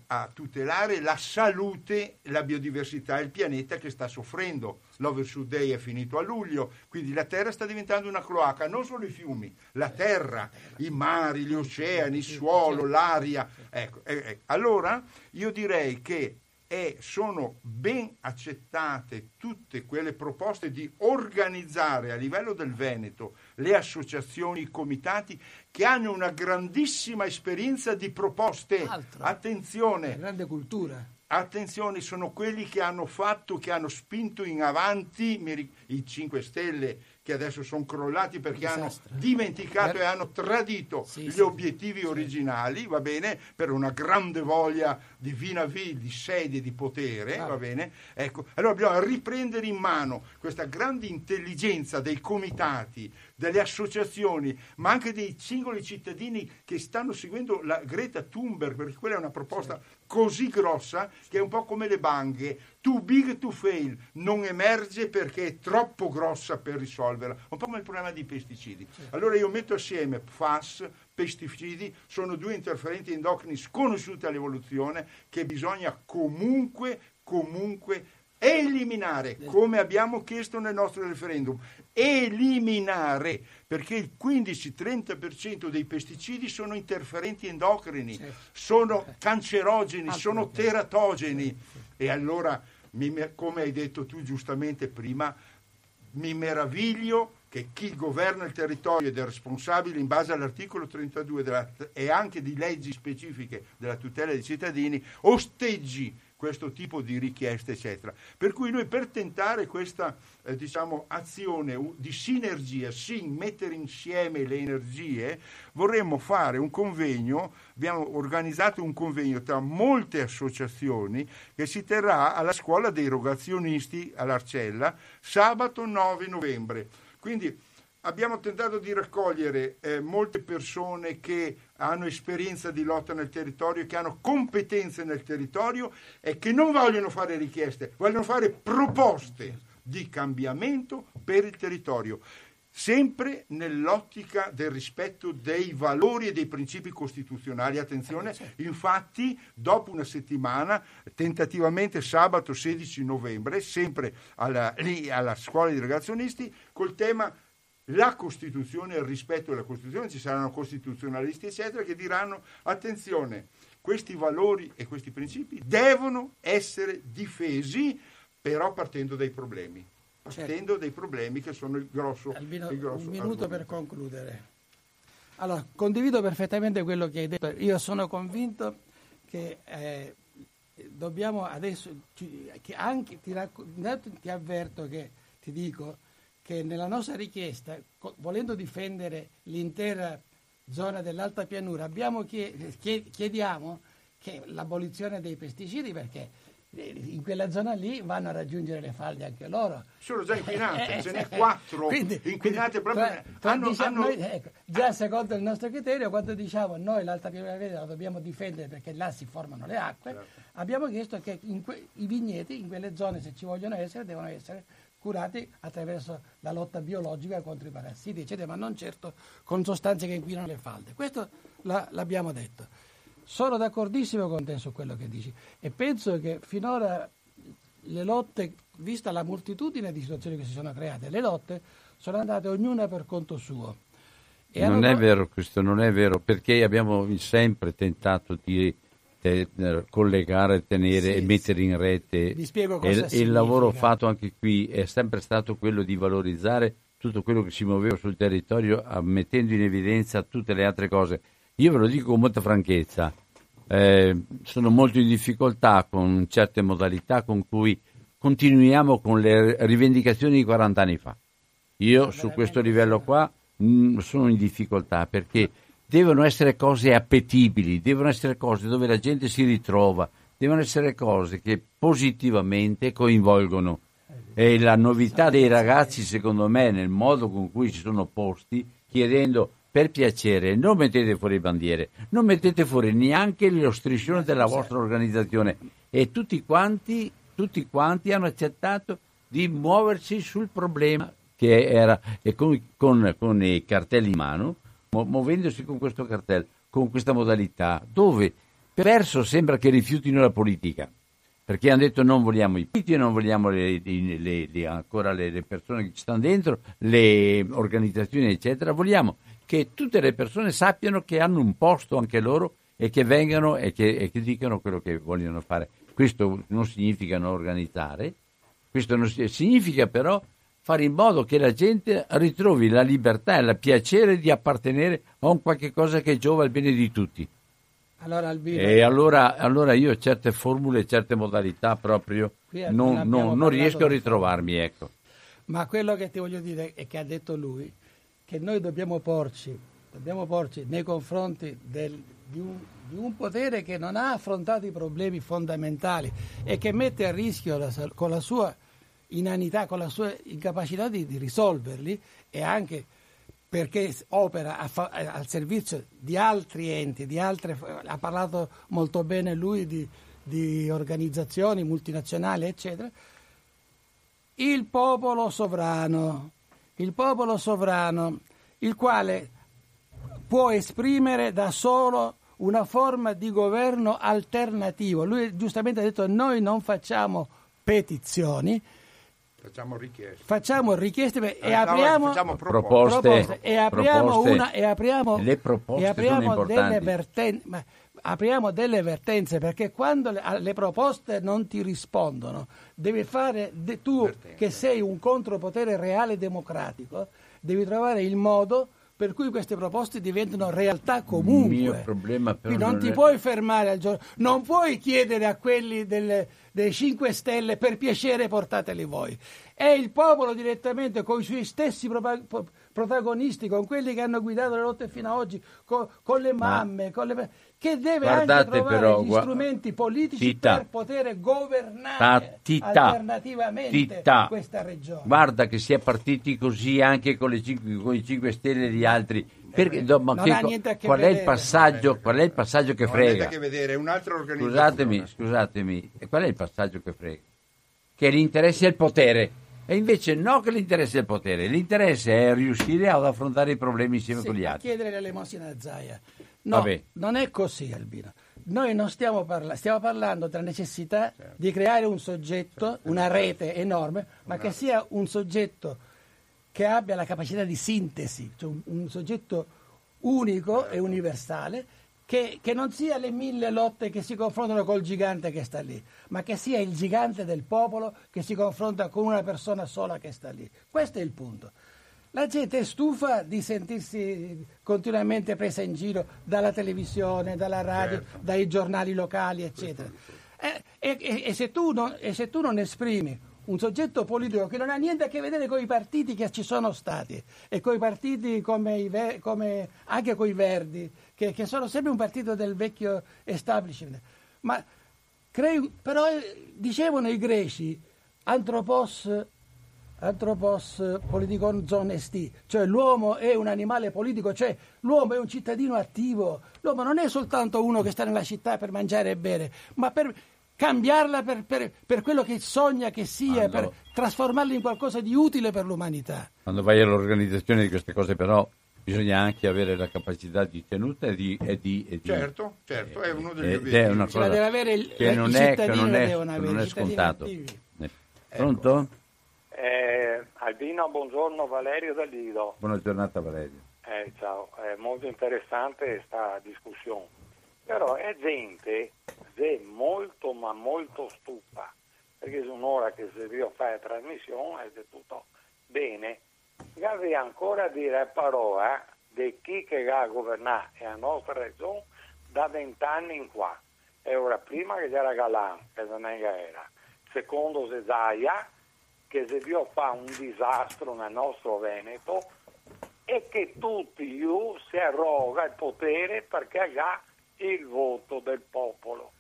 a tutelare la salute, la biodiversità e il pianeta che sta soffrendo. L'Overshoot Day è finito a luglio, quindi la Terra sta diventando una cloaca, non solo i fiumi, la Terra, i mari, gli oceani, il suolo, l'aria. Ecco, eh, eh. Allora io direi che e sono ben accettate tutte quelle proposte di organizzare a livello del Veneto le associazioni, i comitati che hanno una grandissima esperienza di proposte. Altro. Attenzione. Una grande cultura. Attenzione, sono quelli che hanno fatto, che hanno spinto in avanti i 5 Stelle che adesso sono crollati perché hanno dimenticato e hanno tradito Sì, gli sì, obiettivi originali, va bene, per una grande voglia di vina vi, di sedie, di potere, Ah. va bene? Ecco, allora bisogna riprendere in mano questa grande intelligenza dei comitati, delle associazioni, ma anche dei singoli cittadini che stanno seguendo la Greta Thunberg, perché quella è una proposta così grossa che è un po' come le banche, too big to fail, non emerge perché è troppo grossa per risolverla, un po' come il problema dei pesticidi. Allora io metto assieme FAS, pesticidi, sono due interferenti endocrini sconosciuti all'evoluzione che bisogna comunque, comunque eliminare, come abbiamo chiesto nel nostro referendum, eliminare, perché il 15-30% dei pesticidi sono interferenti endocrini, Certo. sono cancerogeni, Altro sono teratogeni. E allora, come hai detto tu giustamente prima, mi meraviglio che chi governa il territorio ed è responsabile in base all'articolo 32 della- e anche di leggi specifiche della tutela dei cittadini osteggi questo tipo di richieste, eccetera. Per cui noi per tentare questa eh, diciamo, azione di sinergia, sì, mettere insieme le energie, vorremmo fare un convegno, abbiamo organizzato un convegno tra molte associazioni che si terrà alla scuola dei rogazionisti all'Arcella sabato 9 novembre. Quindi abbiamo tentato di raccogliere eh, molte persone che hanno esperienza di lotta nel territorio, che hanno competenze nel territorio e che non vogliono fare richieste, vogliono fare proposte di cambiamento per il territorio. Sempre nell'ottica del rispetto dei valori e dei principi costituzionali. Attenzione, infatti, dopo una settimana, tentativamente sabato 16 novembre, sempre alla, lì alla scuola di ragazzonisti, col tema la Costituzione il rispetto della Costituzione, ci saranno costituzionalisti eccetera che diranno attenzione, questi valori e questi principi devono essere difesi però partendo dai problemi, partendo dai problemi che sono il grosso, Albino, il grosso un minuto argomento. per concludere. Allora, condivido perfettamente quello che hai detto. Io sono convinto che eh, dobbiamo adesso, che anche, ti, racco- ti avverto che, ti dico, che nella nostra richiesta, volendo difendere l'intera zona dell'alta pianura, chiediamo che l'abolizione dei pesticidi perché eh, in quella zona lì vanno a raggiungere le falde anche loro. Sono già inquinate, Eh, ce n'è eh, quattro quindi- inquinate proprio. tra- tra hanno- diciamo hanno- noi, ecco, già secondo il nostro criterio, quando diciamo noi l'Alta Pianura Veneta la dobbiamo difendere perché là si formano le acque, Certo. abbiamo chiesto che que- i vigneti in quelle zone, se ci vogliono essere, devono essere curati attraverso la lotta biologica contro i parassiti, eccetera, ma non certo con sostanze che inquinano le falde. Questo la- l'abbiamo detto. Sono d'accordissimo con te su quello che dici e penso che finora le lotte, vista la moltitudine di situazioni che si sono create, le lotte sono andate ognuna per conto suo. E non hanno- è vero questo, non è vero, perché abbiamo sempre tentato di eh, collegare, tenere Sì, e mettere in rete. E il- lavoro fatto anche qui è sempre stato quello di valorizzare tutto quello che si muoveva sul territorio, ah, mettendo in evidenza tutte le altre cose. Io ve lo dico con molta franchezza, eh, sono molto in difficoltà con certe modalità con cui continuiamo con le rivendicazioni di 40 anni fa. Io su questo livello qua mh, sono in difficoltà perché devono essere cose appetibili, devono essere cose dove la gente si ritrova, devono essere cose che positivamente coinvolgono. E la novità dei ragazzi, secondo me, nel modo con cui si sono posti, chiedendo per piacere, non mettete fuori bandiere, non mettete fuori neanche lo striscione della vostra organizzazione. E tutti quanti, tutti quanti hanno accettato di muoversi sul problema che era, e con, con- con i cartelli in mano, muovendosi con questo cartello, con questa modalità, dove perso sembra che rifiutino la politica perché hanno detto non vogliamo i partiti, non vogliamo le- le- le- ancora le, persone che ci stanno dentro, le organizzazioni eccetera, vogliamo che tutte le persone sappiano che hanno un posto anche loro e che vengano e che, e che dicano quello che vogliono fare. Questo non significa non organizzare, questo non si- significa però fare in modo che la gente ritrovi la libertà e il piacere di appartenere a un qualche cosa che giova al bene di tutti. Allora, Albino, E allora, allora io certe formule, certe modalità proprio non non, non- riesco a ritrovarmi, ecco. Ma quello che ti voglio dire e che ha detto lui, che noi dobbiamo porci, dobbiamo porci nei confronti del, di, un, di, un, potere che non ha affrontato i problemi fondamentali e che mette a rischio la, con la sua inanità, con la sua incapacità di, di risolverli e anche perché opera a fa, al servizio di altri enti, di altre, ha parlato molto bene lui di, di organizzazioni multinazionali, eccetera, il popolo sovrano, il popolo sovrano, il quale può esprimere da solo una forma di governo alternativo. Lui giustamente ha detto noi non facciamo petizioni, Facciamo richieste. Facciamo richieste e apriamo facciamo proposte, proposte, e apriamo proposte. una e apriamo, le proposte e apriamo delle vertenze apriamo delle vertenze perché quando le, le, proposte non ti rispondono devi fare de, tu Vertenze. che sei un contropotere reale democratico devi trovare il modo per cui queste proposte diventano realtà comunque. Il mio problema però non, non ti è... puoi fermare al giorno, non puoi chiedere a quelli delle, dei 5 Stelle per piacere portateli voi. È il popolo direttamente con i suoi stessi protagonisti, con quelli che hanno guidato le lotte fino ad oggi, con, con le mamme, Ma... con le che deve Guardate anche trovare però, gli strumenti politici Tita. per poter governare Ta- tita. alternativamente Tita. questa regione. Guarda che si è partiti così anche con, le cinque, con i 5 Stelle e gli altri. Perché, no, ma Non che ha co- niente a che qual, è il vedere. passaggio, qual è il passaggio che Non ha niente frega? a che vedere, è un'altra organizzazione. Scusatemi, scusatemi, e qual è il passaggio che frega? Che l'interesse è il potere. E invece no che l'interesse è il potere, l'interesse è riuscire ad affrontare i problemi insieme Sì, con gli altri. chiedere l'elemosina a Zaia. No, Vabbè. non è così Albino. Noi non stiamo parlando, stiamo parlando della necessità di creare un soggetto, una rete enorme, ma che sia un soggetto che abbia la capacità di sintesi, cioè un, un soggetto unico e universale, che, che non sia le mille lotte che si confrontano col gigante che sta lì, ma che sia il gigante del popolo che si confronta con una persona sola che sta lì. Questo è il punto. La gente è stufa di sentirsi continuamente presa in giro dalla televisione, dalla radio, Certo. dai giornali locali, eccetera. Eh, E, e- e se non, e se tu non esprimi un soggetto politico che non ha niente a che vedere con i partiti che ci sono stati e con i partiti come, i come anche con i Verdi, che, che sono sempre un partito del vecchio establishment. Ma crei- però eh, dicevano i greci, anthropos Anthropos politikon zon cioè l'uomo è un animale politico, cioè l'uomo è un cittadino attivo, l'uomo non è soltanto uno che sta nella città per mangiare e bere, ma per cambiarla per, per- per quello che sogna che sia, Quando- per trasformarla in qualcosa di utile per l'umanità. Quando vai all'organizzazione di queste cose però bisogna anche avere la capacità di tenuta e di... E di, e di- Certo, certo, è uno degli ed obiettivi. è una la cosa deve avere il- che non è, che non è, avere, non è scontato. attivi. Eh, Pronto? Eh, Albino, buongiorno, Valerio da Lido. Buona giornata Valerio. Eh, ciao, è molto interessante questa discussione. Però è gente è molto ma molto stufa, perché è un'ora che se io fare trasmissione ed è tutto bene. Devi ancora dire parola di chi che va governare la nostra regione da vent'anni in qua. E ora prima che c'era Galan, che non era. Secondo Zezaia, che se io fa un disastro nel nostro Veneto e che tutti io si arroga il potere perché ha il voto del popolo.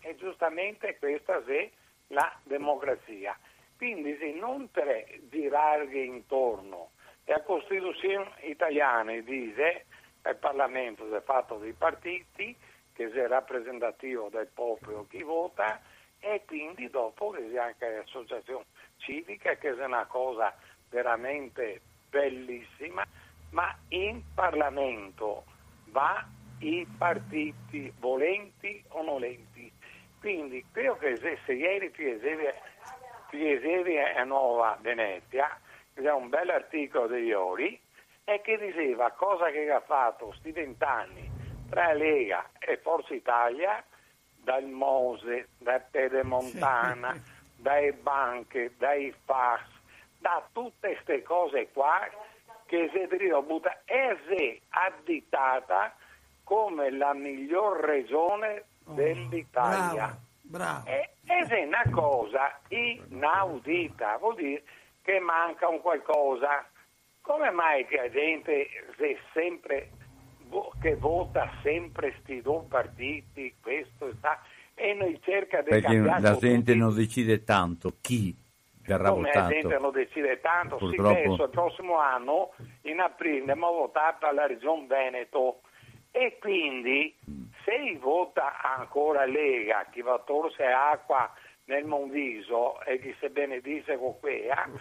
E giustamente questa è la democrazia. Quindi se non tre girarghi intorno e la Costituzione italiana dice che il Parlamento è fatto dei partiti, che è rappresentativo del popolo chi vota e quindi dopo che c'è anche l'associazione civica che è una cosa veramente bellissima, ma in Parlamento va i partiti volenti o nolenti. Quindi credo che se, ieri Piesevi a Nuova Venezia, c'è un bel articolo di ieri, e che diceva cosa che ha fatto questi vent'anni tra Lega e Forza Italia, dal Mose, da Pedemontana, [laughs] dalle banche, dai FAS, da tutte queste cose qua che si è butta e si è additata come la miglior regione dell'Italia. Bravo, bravo. E- Ed è una cosa inaudita, vuol dire che manca un qualcosa. Come mai che la gente se sempre che vota sempre sti due partiti, questo e sta, e noi cerca di Perché cambiare la tutti. gente non decide tanto chi verrà Come votato. la gente non decide tanto, Purtroppo. sì, adesso il prossimo anno, in aprile, andiamo a votare per la regione Veneto e quindi se vota ancora Lega, chi va torse acqua nel Monviso e chi se benedice con quella, [laughs]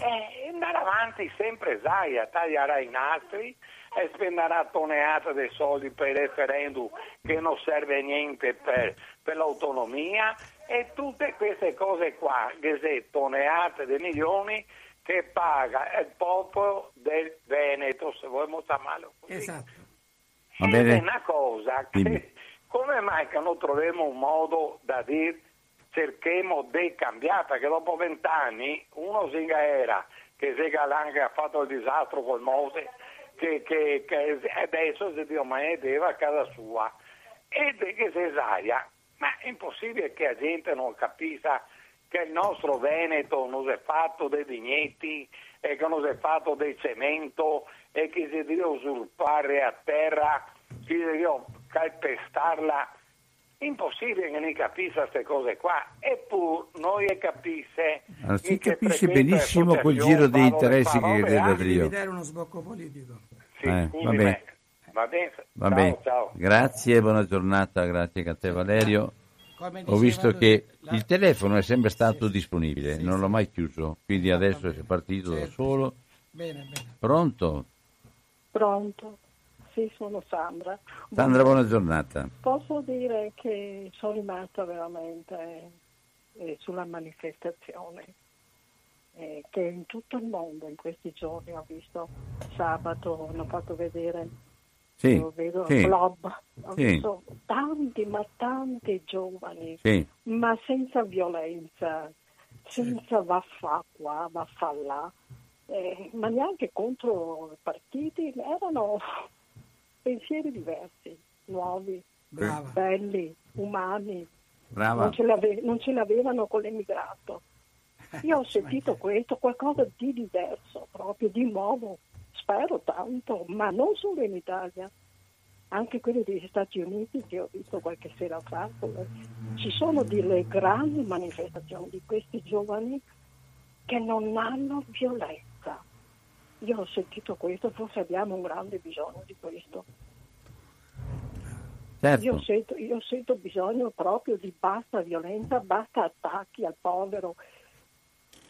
eh, andare avanti sempre Zaia, taglierà i nastri e spenderà tonelate di soldi per il referendum che non serve a niente per, per l'autonomia e tutte queste cose qua, che sono tonelate di milioni che paga il popolo del Veneto, se vogliamo chiamarlo così. Esatto. Va bene? è una cosa che Dimmi. come mai che non troviamo un modo da dire cerchiamo di cambiare perché dopo vent'anni uno si era che Segalang ha fatto il disastro col Mose che, che- che adesso si Dio manedeva a casa sua e che si saia ma è impossibile che la gente non capisca che il nostro Veneto non si è fatto dei vignetti e che non si è fatto del cemento e che si deve usurpare a terra, che si deve calpestarla. Impossibile che ne capisca queste cose qua, eppure noi capisse. Allora, si mi che capisce benissimo quel giro di interessi che crede ah, Dio. Devi dare uno sbocco politico. Sì, Eh, va bene. Va bene, Va ciao, bene. ciao. Grazie, buona giornata, grazie a te Valerio. Ho visto che la- il telefono è sempre stato Sì, disponibile, Sì, non l'ho mai chiuso, quindi adesso è partito da Certo. solo. Bene, bene. Pronto? Pronto? Sì, sono Sandra. Sandra, buona giornata. Posso dire che sono rimasta veramente eh, sulla manifestazione eh, che in tutto il mondo in questi giorni ho visto sabato, hanno fatto vedere, Sì, io vedo sì, Glob, ho Sì. visto tanti ma tanti giovani, sì. ma senza violenza, senza vaffa qua, vaffa là, eh, ma neanche contro i partiti, erano [laughs] pensieri diversi, nuovi, Brava. belli, umani, non ce, non ce l'avevano con l'emigrato. Io ho [laughs] sentito questo, qualcosa di diverso, proprio di nuovo, spero tanto, ma non solo in Italia, anche quelli degli Stati Uniti che ho visto qualche sera fa. Ci sono delle grandi manifestazioni di questi giovani che non hanno violenza. Io ho sentito questo, forse abbiamo un grande bisogno di questo. Certo. Io sento, io sento bisogno proprio di basta violenza, basta attacchi al povero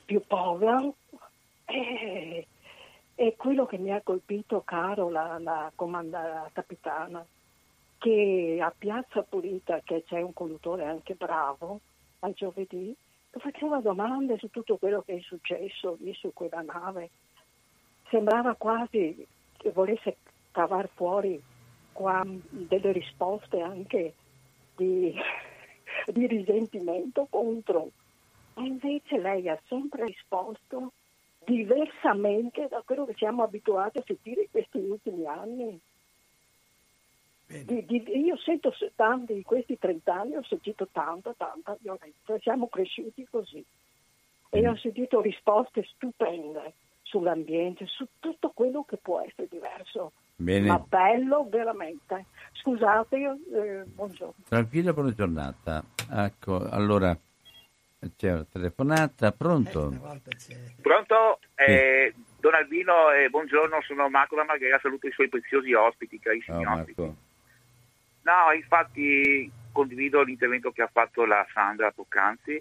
più povero. E, e quello che mi ha colpito, caro la, la comanda la capitana, che a Piazza Pulita, che c'è un conduttore anche bravo, al giovedì, faceva domande su tutto quello che è successo lì su quella nave. Sembrava quasi che volesse cavar fuori qua delle risposte anche di, [laughs] di risentimento contro. E invece lei ha sempre risposto diversamente da quello che siamo abituati a sentire in questi ultimi anni. Di- di- io sento tanti, in questi 30 anni ho sentito tanta, tanta violenza, siamo cresciuti così. E ho sentito risposte stupende sull'ambiente, su tutto quello che può essere diverso. Bene. Ma bello veramente. Scusate, io, eh, buongiorno. Tranquilla, buona giornata. Ecco, allora c'è una telefonata, Eh, pronto? c'è. Pronto? Eh, Don Albino, eh, buongiorno, sono Marco da Marghera, saluto i suoi preziosi ospiti, carissimi Ciao ospiti. No, infatti condivido l'intervento che ha fatto la Sandra poc'anzi.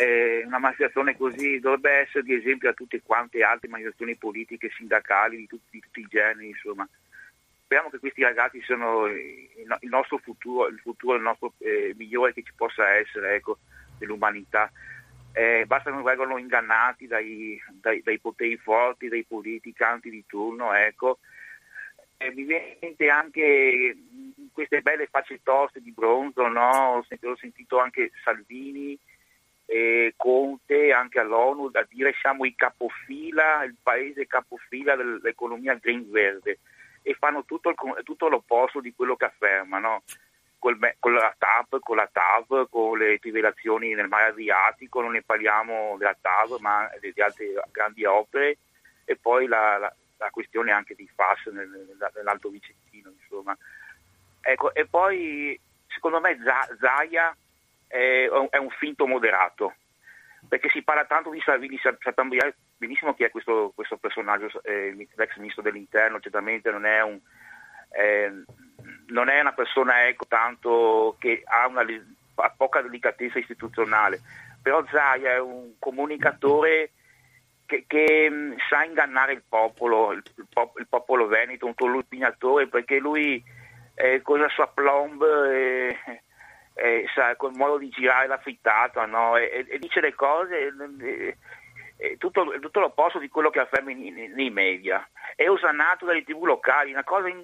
Eh, una manifestazione così dovrebbe essere di esempio a tutte quante altre manifestazioni politiche, sindacali, di, tutti- di tutti i generi, insomma. Speriamo che questi ragazzi siano il no- il nostro futuro, il futuro il nostro eh, migliore che ci possa essere, ecco, dell'umanità. Eh, basta che non vengano ingannati dai, dai- dai poteri forti, dai politicanti di turno, ecco. Eh, mi viene in mente anche queste belle facce toste di bronzo, no? Ho sentito, ho sentito anche Salvini, e Conte, anche all'ONU, da dire siamo i capofila, il paese capofila dell'economia green verde e fanno tutto, il tutto l'opposto di quello che affermano. col, con la TAP, con la TAV, con le trivelazioni nel mare Adriatico, non ne parliamo della TAV ma di altre grandi opere e poi la, la, la questione anche di FAS nel, nell'Alto Vicentino. Insomma. Ecco, e poi secondo me Zaia è, un finto moderato perché si parla tanto di Salvini, sappiamo benissimo chi è questo, questo personaggio, eh, l'ex ministro dell'interno, certamente non è, un, eh, non è una persona ecco, tanto che ha una ha poca delicatezza istituzionale, però Zaia è un comunicatore che, che mh, sa ingannare il popolo, il, il, pop, il popolo veneto, un tulipinatore, perché lui eh, la sua plomb... Eh, eh, sa, col modo di girare la frittata no? e, e, dice le cose eh, tutto, tutto l'opposto di quello che afferma nei, media è osannato dalle tv locali una cosa in,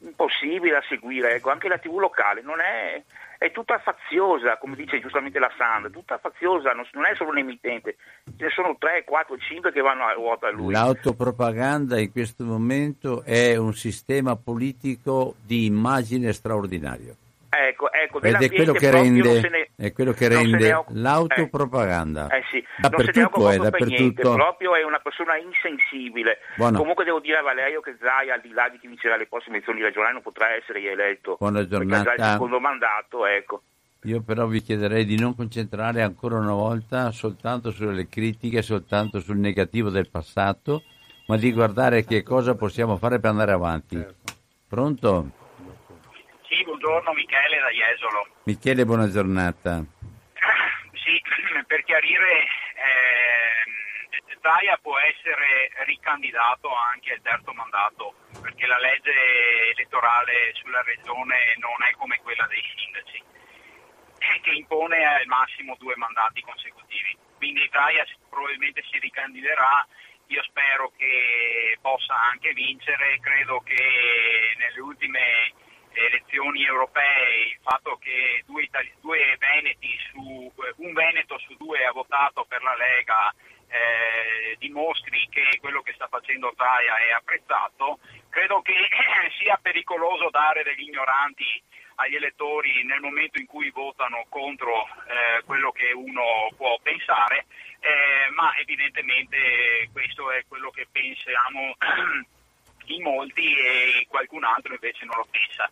impossibile da seguire ecco. anche la tv locale non è, è tutta faziosa come dice giustamente la Sandra tutta faziosa non, non è solo un emittente ce ne sono 3, 4, 5 che vanno a ruota a lui l'autopropaganda in questo momento è un sistema politico di immagine straordinario Ecco, ecco, Ed è quello che rende, ne, è quello che rende occupa, l'autopropaganda. Eh, eh sì, dappertutto è, dappertutto. Niente, proprio è una persona insensibile. Buono. Comunque devo dire a Valerio che Zai, al di là di chi vincerà le prossime elezioni regionali, non potrà essere rieletto. Buona giornata. il secondo mandato, ecco. Io però vi chiederei di non concentrare ancora una volta soltanto sulle critiche, soltanto sul negativo del passato, ma di guardare che cosa possiamo fare per andare avanti. Certo. Pronto? Sì, buongiorno Michele da Jesolo. Michele, buona giornata. Sì, [clears throat] per chiarire, eh, Zaia può essere ricandidato anche al terzo mandato, perché la legge elettorale sulla regione non è come quella dei sindaci, che impone al massimo due mandati consecutivi. Quindi Zaia probabilmente si ricandiderà io spero che possa anche vincere, credo che nelle ultime elezioni europee il fatto che due, due Veneti su, un Veneto su due ha votato per la Lega eh, dimostri che quello che sta facendo Zaia è apprezzato, credo che [clears throat] sia pericoloso dare degli ignoranti agli elettori nel momento in cui votano contro eh, quello che uno può pensare, eh, ma evidentemente questo è quello che pensiamo [clears throat] in molti e qualcun altro invece non lo pensa.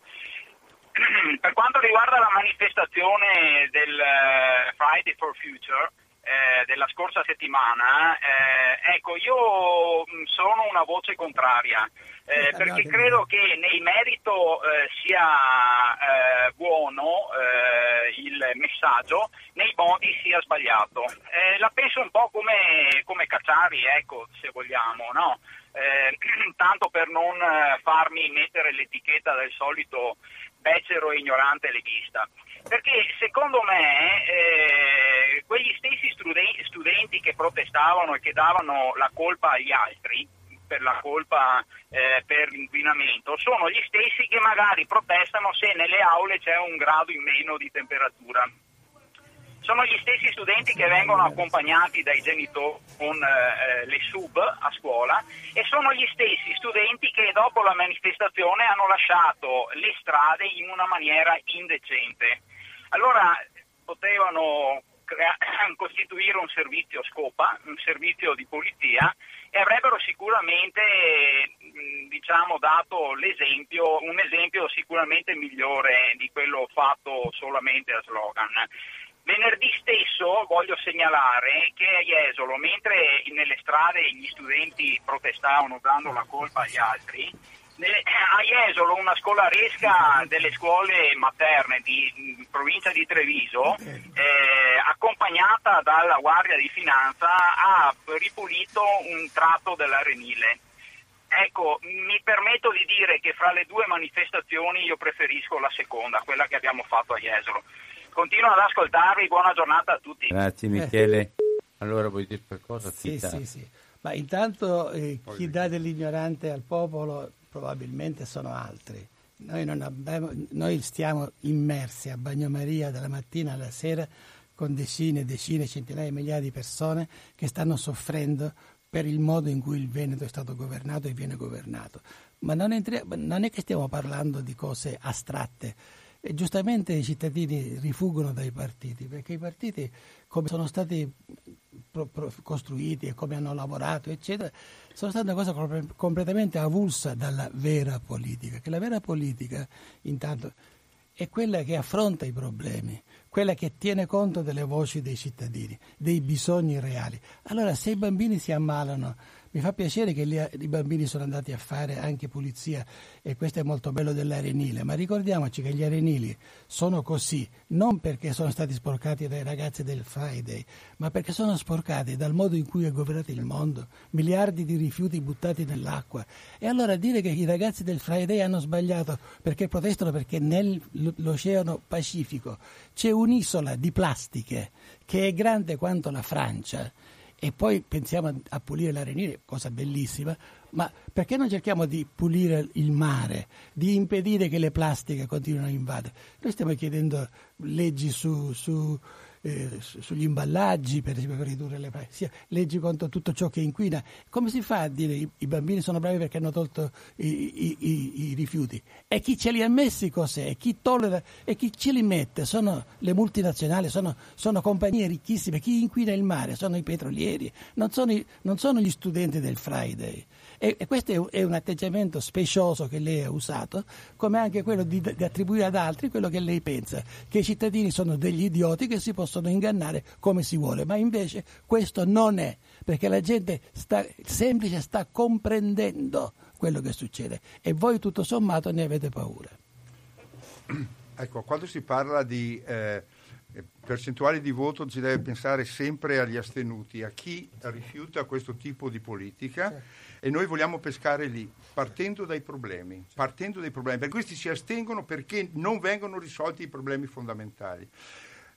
[clears throat] per quanto riguarda la manifestazione del uh, Friday for Future, eh, della scorsa settimana, eh, ecco, io mm, sono una voce contraria, eh, perché credo che nel merito eh, sia eh, buono eh, il messaggio, nei modi sia sbagliato. la penso un po' come, come Cacciari, ecco, se vogliamo, no? [clears throat] tanto per non farmi mettere l'etichetta del solito becero e ignorante leghista. Perché secondo me eh, quegli stessi studenti che protestavano e che davano la colpa agli altri per la colpa eh, per l'inquinamento sono gli stessi che magari protestano se nelle aule c'è un grado in meno di temperatura sono gli stessi studenti che vengono accompagnati dai genitori con eh, le sub a scuola e sono gli stessi studenti che dopo la manifestazione hanno lasciato le strade in una maniera indecente. Allora potevano crea- [clears throat] costituire un servizio scopa, un servizio di polizia e avrebbero sicuramente diciamo, dato l'esempio, un esempio sicuramente migliore di quello fatto solamente a slogan. Venerdì stesso voglio segnalare che a Jesolo, mentre nelle strade gli studenti protestavano dando la colpa agli altri, a Jesolo una scolaresca delle scuole materne di provincia di Treviso, eh, accompagnata dalla Guardia di Finanza, ha ripulito un tratto dell'Arenile. Ecco, mi permetto di dire che fra le due manifestazioni io preferisco la seconda, quella che abbiamo fatto a Jesolo. Continuo ad ascoltarvi, buona giornata a tutti. Grazie Michele. Allora vuoi dire qualcosa? Sì, sì, sì. Ma intanto eh, chi dà dell'ignorante al popolo probabilmente sono altri. Noi, abbiamo, noi, stiamo immersi a bagnomaria dalla mattina alla sera con decine e decine, centinaia di migliaia di persone che stanno soffrendo per il modo in cui il Veneto è stato governato e viene governato. Ma non, entri- non è che stiamo parlando di cose astratte E giustamente i cittadini rifuggono dai partiti, perché i partiti, come sono stati pro, pro, costruiti e come hanno lavorato, eccetera, sono state una cosa completamente avulsa dalla vera politica, che la vera politica, intanto, è quella che affronta i problemi, quella che tiene conto delle voci dei cittadini, dei bisogni reali. Allora, se i bambini si ammalano mi fa piacere che lì, i bambini sono andati a fare anche pulizia e questo è molto bello dell'arenile, ma ricordiamoci che gli arenili sono così non perché sono stati sporcati dai ragazzi del Friday, ma perché sono sporcati dal modo in cui è governato il mondo, miliardi di rifiuti buttati nell'acqua. E allora dire che i ragazzi del Friday hanno sbagliato perché protestano perché nell'Oceano Pacifico c'è un'isola di plastiche che è grande quanto la Francia e poi pensiamo a, pulire l'arenile, cosa bellissima, ma perché non cerchiamo di pulire il mare, di impedire che le plastiche continuino a invadere? Noi stiamo chiedendo leggi su, su eh, sugli imballaggi, per per ridurre le sia, leggi contro tutto ciò che inquina. Come si fa a dire i, i bambini sono bravi perché hanno tolto i, i, i, i, rifiuti? E chi ce li ha messi cos'è? E chi tollera e chi ce li mette? Sono le multinazionali, sono, sono compagnie ricchissime. Chi inquina il mare? Sono i petrolieri, non sono, non sono gli studenti del Friday. E, e questo è un atteggiamento specioso che lei ha usato, come anche quello di, di attribuire ad altri quello che lei pensa, che i cittadini sono degli idioti che si possono ingannare come si vuole, ma invece questo non è, perché la gente sta, semplice sta comprendendo quello che succede e voi tutto sommato ne avete paura. Ecco, quando si parla di eh, percentuali di voto si deve pensare sempre agli astenuti, a chi rifiuta questo tipo di politica. E noi vogliamo pescare lì, partendo dai problemi, partendo dai problemi, perché questi si astengono perché non vengono risolti i problemi fondamentali.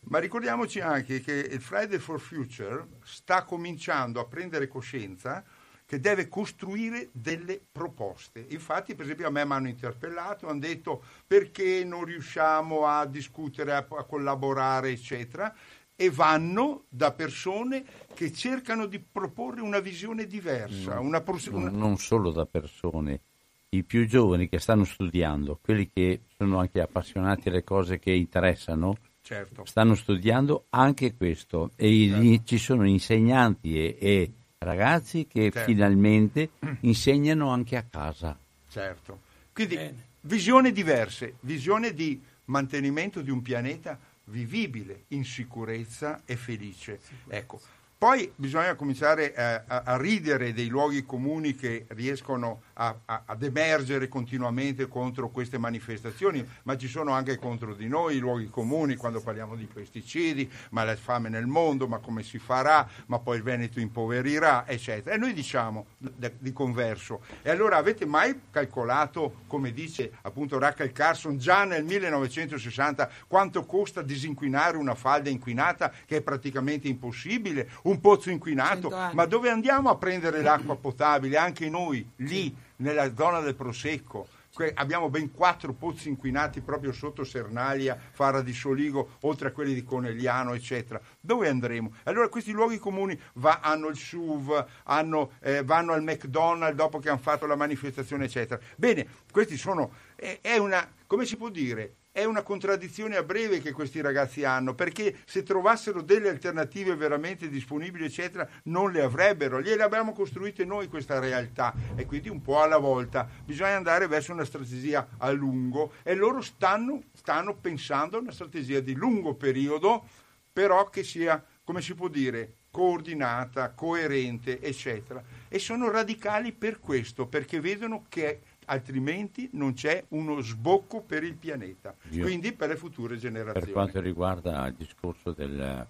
Ma ricordiamoci anche che il Friday for Future sta cominciando a prendere coscienza che deve costruire delle proposte. Infatti, per esempio, a me mi hanno interpellato, hanno detto perché non riusciamo a discutere, a, a collaborare, eccetera e vanno da persone che cercano di proporre una visione diversa. No, una pros- una... Non solo da persone, i più giovani che stanno studiando, quelli che sono anche appassionati alle cose che interessano, certo. stanno studiando anche questo e certo. ci sono insegnanti e, e ragazzi che certo. finalmente insegnano anche a casa. Certo. Quindi Bene. visioni diverse, visione di mantenimento di un pianeta vivibile in sicurezza e felice. Sicurezza. Ecco. Poi bisogna cominciare a, a, a, ridere dei luoghi comuni che riescono a, ad emergere continuamente contro queste manifestazioni, ma ci sono anche contro di noi i luoghi comuni quando parliamo di pesticidi, ma la fame nel mondo, ma come si farà, ma poi il Veneto impoverirà, eccetera. E noi diciamo di converso. E allora avete mai calcolato, come dice appunto Rachel Carson, già nel 1960 quanto costa disinquinare una falda inquinata che è praticamente impossibile? Un pozzo inquinato? Ma dove andiamo a prendere l'acqua potabile? Anche noi, lì nella zona del Prosecco. Abbiamo ben quattro pozzi inquinati proprio sotto Sernalia, Fara di Soligo, oltre a quelli di Conegliano, eccetera. Dove andremo? Allora questi luoghi comuni va, hanno il SUV, hanno, eh, vanno al McDonald's dopo che hanno fatto la manifestazione, eccetera. Bene, questi sono, è, è una, come si può dire, è una contraddizione a breve che questi ragazzi hanno, perché se trovassero delle alternative veramente disponibili, eccetera, non le avrebbero. Gliele abbiamo costruite noi questa realtà e quindi un po' alla volta bisogna andare verso una strategia a lungo e loro stanno, stanno pensando a una strategia di lungo periodo, però che sia, come si può dire, coordinata, coerente, eccetera. E sono radicali per questo, perché vedono che altrimenti non c'è uno sbocco per il pianeta, Io, quindi per le future generazioni. Per quanto riguarda il discorso del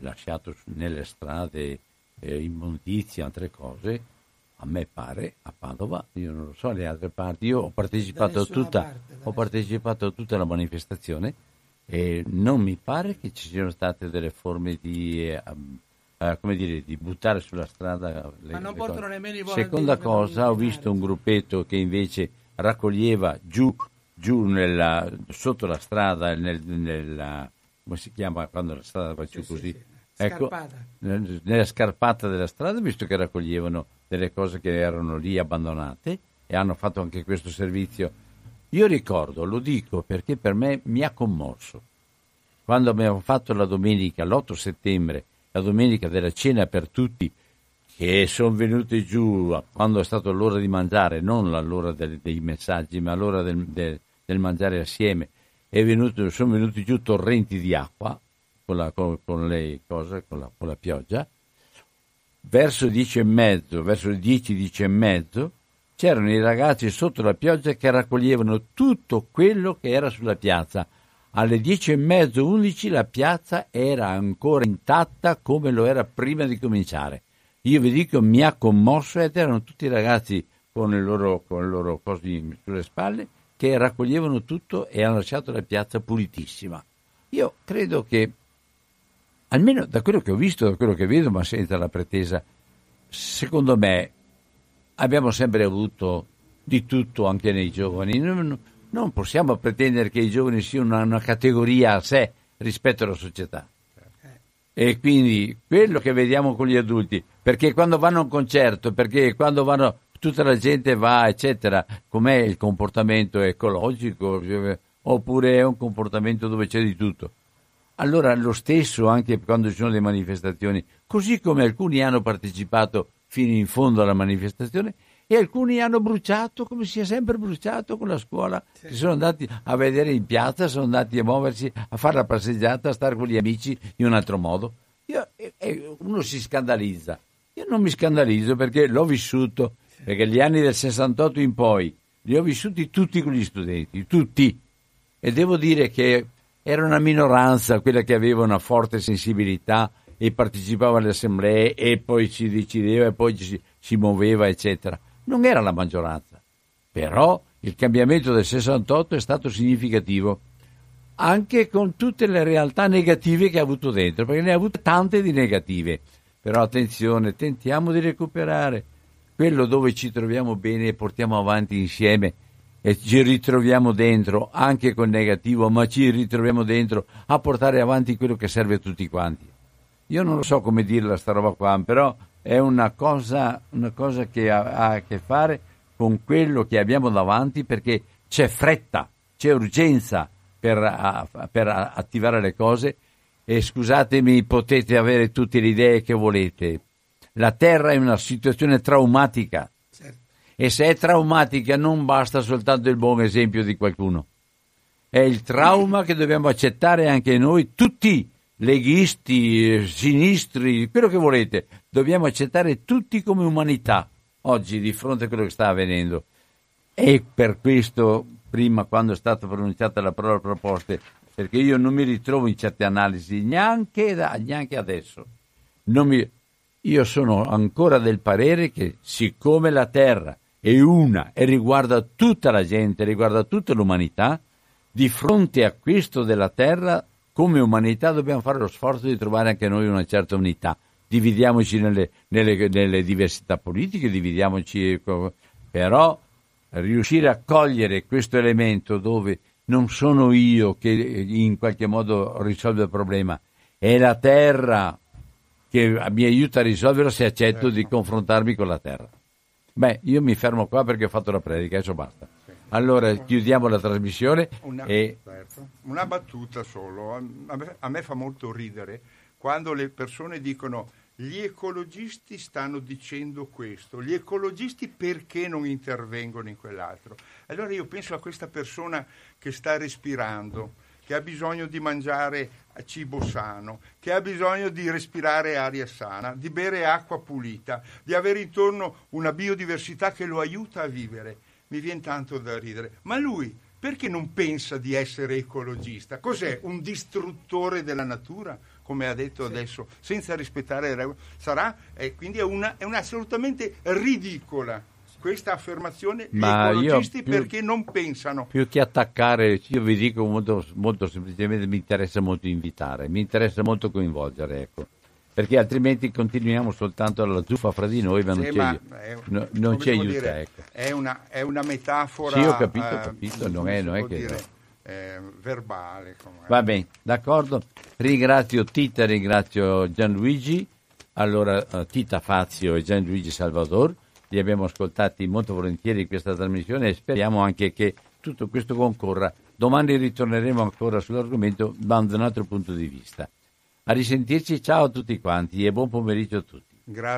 lasciato nelle strade eh, immondizia e altre cose, a me pare a Padova, io non lo so le altre parti, io ho partecipato, a tutta, parte, ho partecipato a tutta la manifestazione e non mi pare che ci siano state delle forme di... Eh, eh, come dire, di buttare sulla strada le, Ma non portano nemmeno i volantini. Seconda cosa, ho visto un gruppetto che invece raccoglieva giù, giù nella, sotto la strada, nel, nella, come si chiama quando la strada va giù sì, così? Sì, sì. Ecco, nella scarpata della strada, visto che raccoglievano delle cose che erano lì abbandonate e hanno fatto anche questo servizio. Io ricordo, lo dico perché per me mi ha commosso, quando abbiamo fatto la domenica, l'8 settembre, la domenica della cena per tutti, che sono venuti giù quando è stata l'ora di mangiare, non l'ora dei, dei messaggi, ma l'ora del, del, del mangiare assieme, venuto, sono venuti giù torrenti di acqua con la, con, con le cose, con la, con la pioggia. Verso dieci e mezzo, verso dieci, dieci e mezzo, c'erano i ragazzi sotto la pioggia che raccoglievano tutto quello che era sulla piazza. Alle dieci e mezzo, undici, la piazza era ancora intatta come lo era prima di cominciare. Io vi dico, mi ha commosso ed erano tutti i ragazzi con le loro, con le loro cose sulle spalle che raccoglievano tutto e hanno lasciato la piazza pulitissima. Io credo che, almeno da quello che ho visto, da quello che vedo, ma senza la pretesa, secondo me abbiamo sempre avuto di tutto anche nei giovani. Non, non possiamo pretendere che i giovani siano una, categoria a sé rispetto alla società. E quindi quello che vediamo con gli adulti, perché quando vanno a un concerto, perché quando vanno, tutta la gente va, eccetera, com'è il comportamento ecologico, oppure è un comportamento dove c'è di tutto. Allora lo stesso anche quando ci sono le manifestazioni, così come alcuni hanno partecipato fino in fondo alla manifestazione e alcuni hanno bruciato come si è sempre bruciato con la scuola, sì. si sono andati a vedere in piazza, sono andati a muoversi, a fare la passeggiata, a stare con gli amici in un altro modo. Io, e uno si scandalizza. Io non mi scandalizzo perché l'ho vissuto, perché gli anni del 68 in poi li ho vissuti tutti con gli studenti, tutti. E devo dire che era una minoranza quella che aveva una forte sensibilità e partecipava alle assemblee e poi si decideva e poi si, si muoveva, eccetera. Non era la maggioranza, però il cambiamento del 68 è stato significativo anche con tutte le realtà negative che ha avuto dentro, perché ne ha avute tante di negative. Però attenzione, tentiamo di recuperare quello dove ci troviamo bene e portiamo avanti insieme e ci ritroviamo dentro anche con negativo, ma ci ritroviamo dentro a portare avanti quello che serve a tutti quanti. Io non lo so come dirla sta roba qua, però è una cosa, una cosa che ha, ha, a che fare con quello che abbiamo davanti perché c'è fretta, c'è urgenza per, a, per attivare le cose e scusatemi, potete avere tutte le idee che volete. La Terra è una situazione traumatica certo. e se è traumatica non basta soltanto il buon esempio di qualcuno. È il trauma che dobbiamo accettare anche noi tutti leghisti, sinistri, quello che volete, dobbiamo accettare tutti come umanità oggi di fronte a quello che sta avvenendo. E per questo, prima quando è stata pronunciata la parola proposte, perché io non mi ritrovo in certe analisi neanche, da, neanche adesso. Mi, io sono ancora del parere che siccome la Terra è una e riguarda tutta la gente, riguarda tutta l'umanità, di fronte a questo della Terra come umanità dobbiamo fare lo sforzo di trovare anche noi una certa unità. Dividiamoci nelle, nelle, nelle diversità politiche, dividiamoci, però riuscire a cogliere questo elemento dove non sono io che in qualche modo risolvo il problema, è la terra che mi aiuta a risolverlo se accetto di confrontarmi con la terra. Beh, io mi fermo qua perché ho fatto la predica, adesso basta. Allora chiudiamo la trasmissione una, e... certo. una battuta solo. A me fa molto ridere quando le persone dicono gli ecologisti stanno dicendo questo, gli ecologisti perché non intervengono in quell'altro? Allora io penso a questa persona che sta respirando, che ha bisogno di mangiare cibo sano, che ha bisogno di respirare aria sana, di bere acqua pulita, di avere intorno una biodiversità che lo aiuta a vivere mi viene tanto da ridere. Ma lui perché non pensa di essere ecologista? Cos'è? Un distruttore della natura? Come ha detto sì. adesso, senza rispettare le regole, sarà, eh, quindi è una, è una assolutamente ridicola questa affermazione Ma gli ecologisti più, perché non pensano. Più che attaccare, io vi dico molto, molto semplicemente, mi interessa molto invitare, mi interessa molto coinvolgere, ecco perché altrimenti continuiamo soltanto alla zuffa fra di noi, ma non, sì, ci, ma è, no, non ci aiuta. Dire, ecco. è, una, è, una, metafora. Sì, ho capito, ho capito, eh, non è, non è che. Dire, eh, verbale. Va bene, d'accordo. Ringrazio Tita, ringrazio Gianluigi, allora uh, Tita Fazio e Gianluigi Salvador. Li abbiamo ascoltati molto volentieri in questa trasmissione e speriamo anche che tutto questo concorra. Domani ritorneremo ancora sull'argomento da un altro punto di vista. A risentirci, ciao a tutti quanti e buon pomeriggio a tutti. Grazie.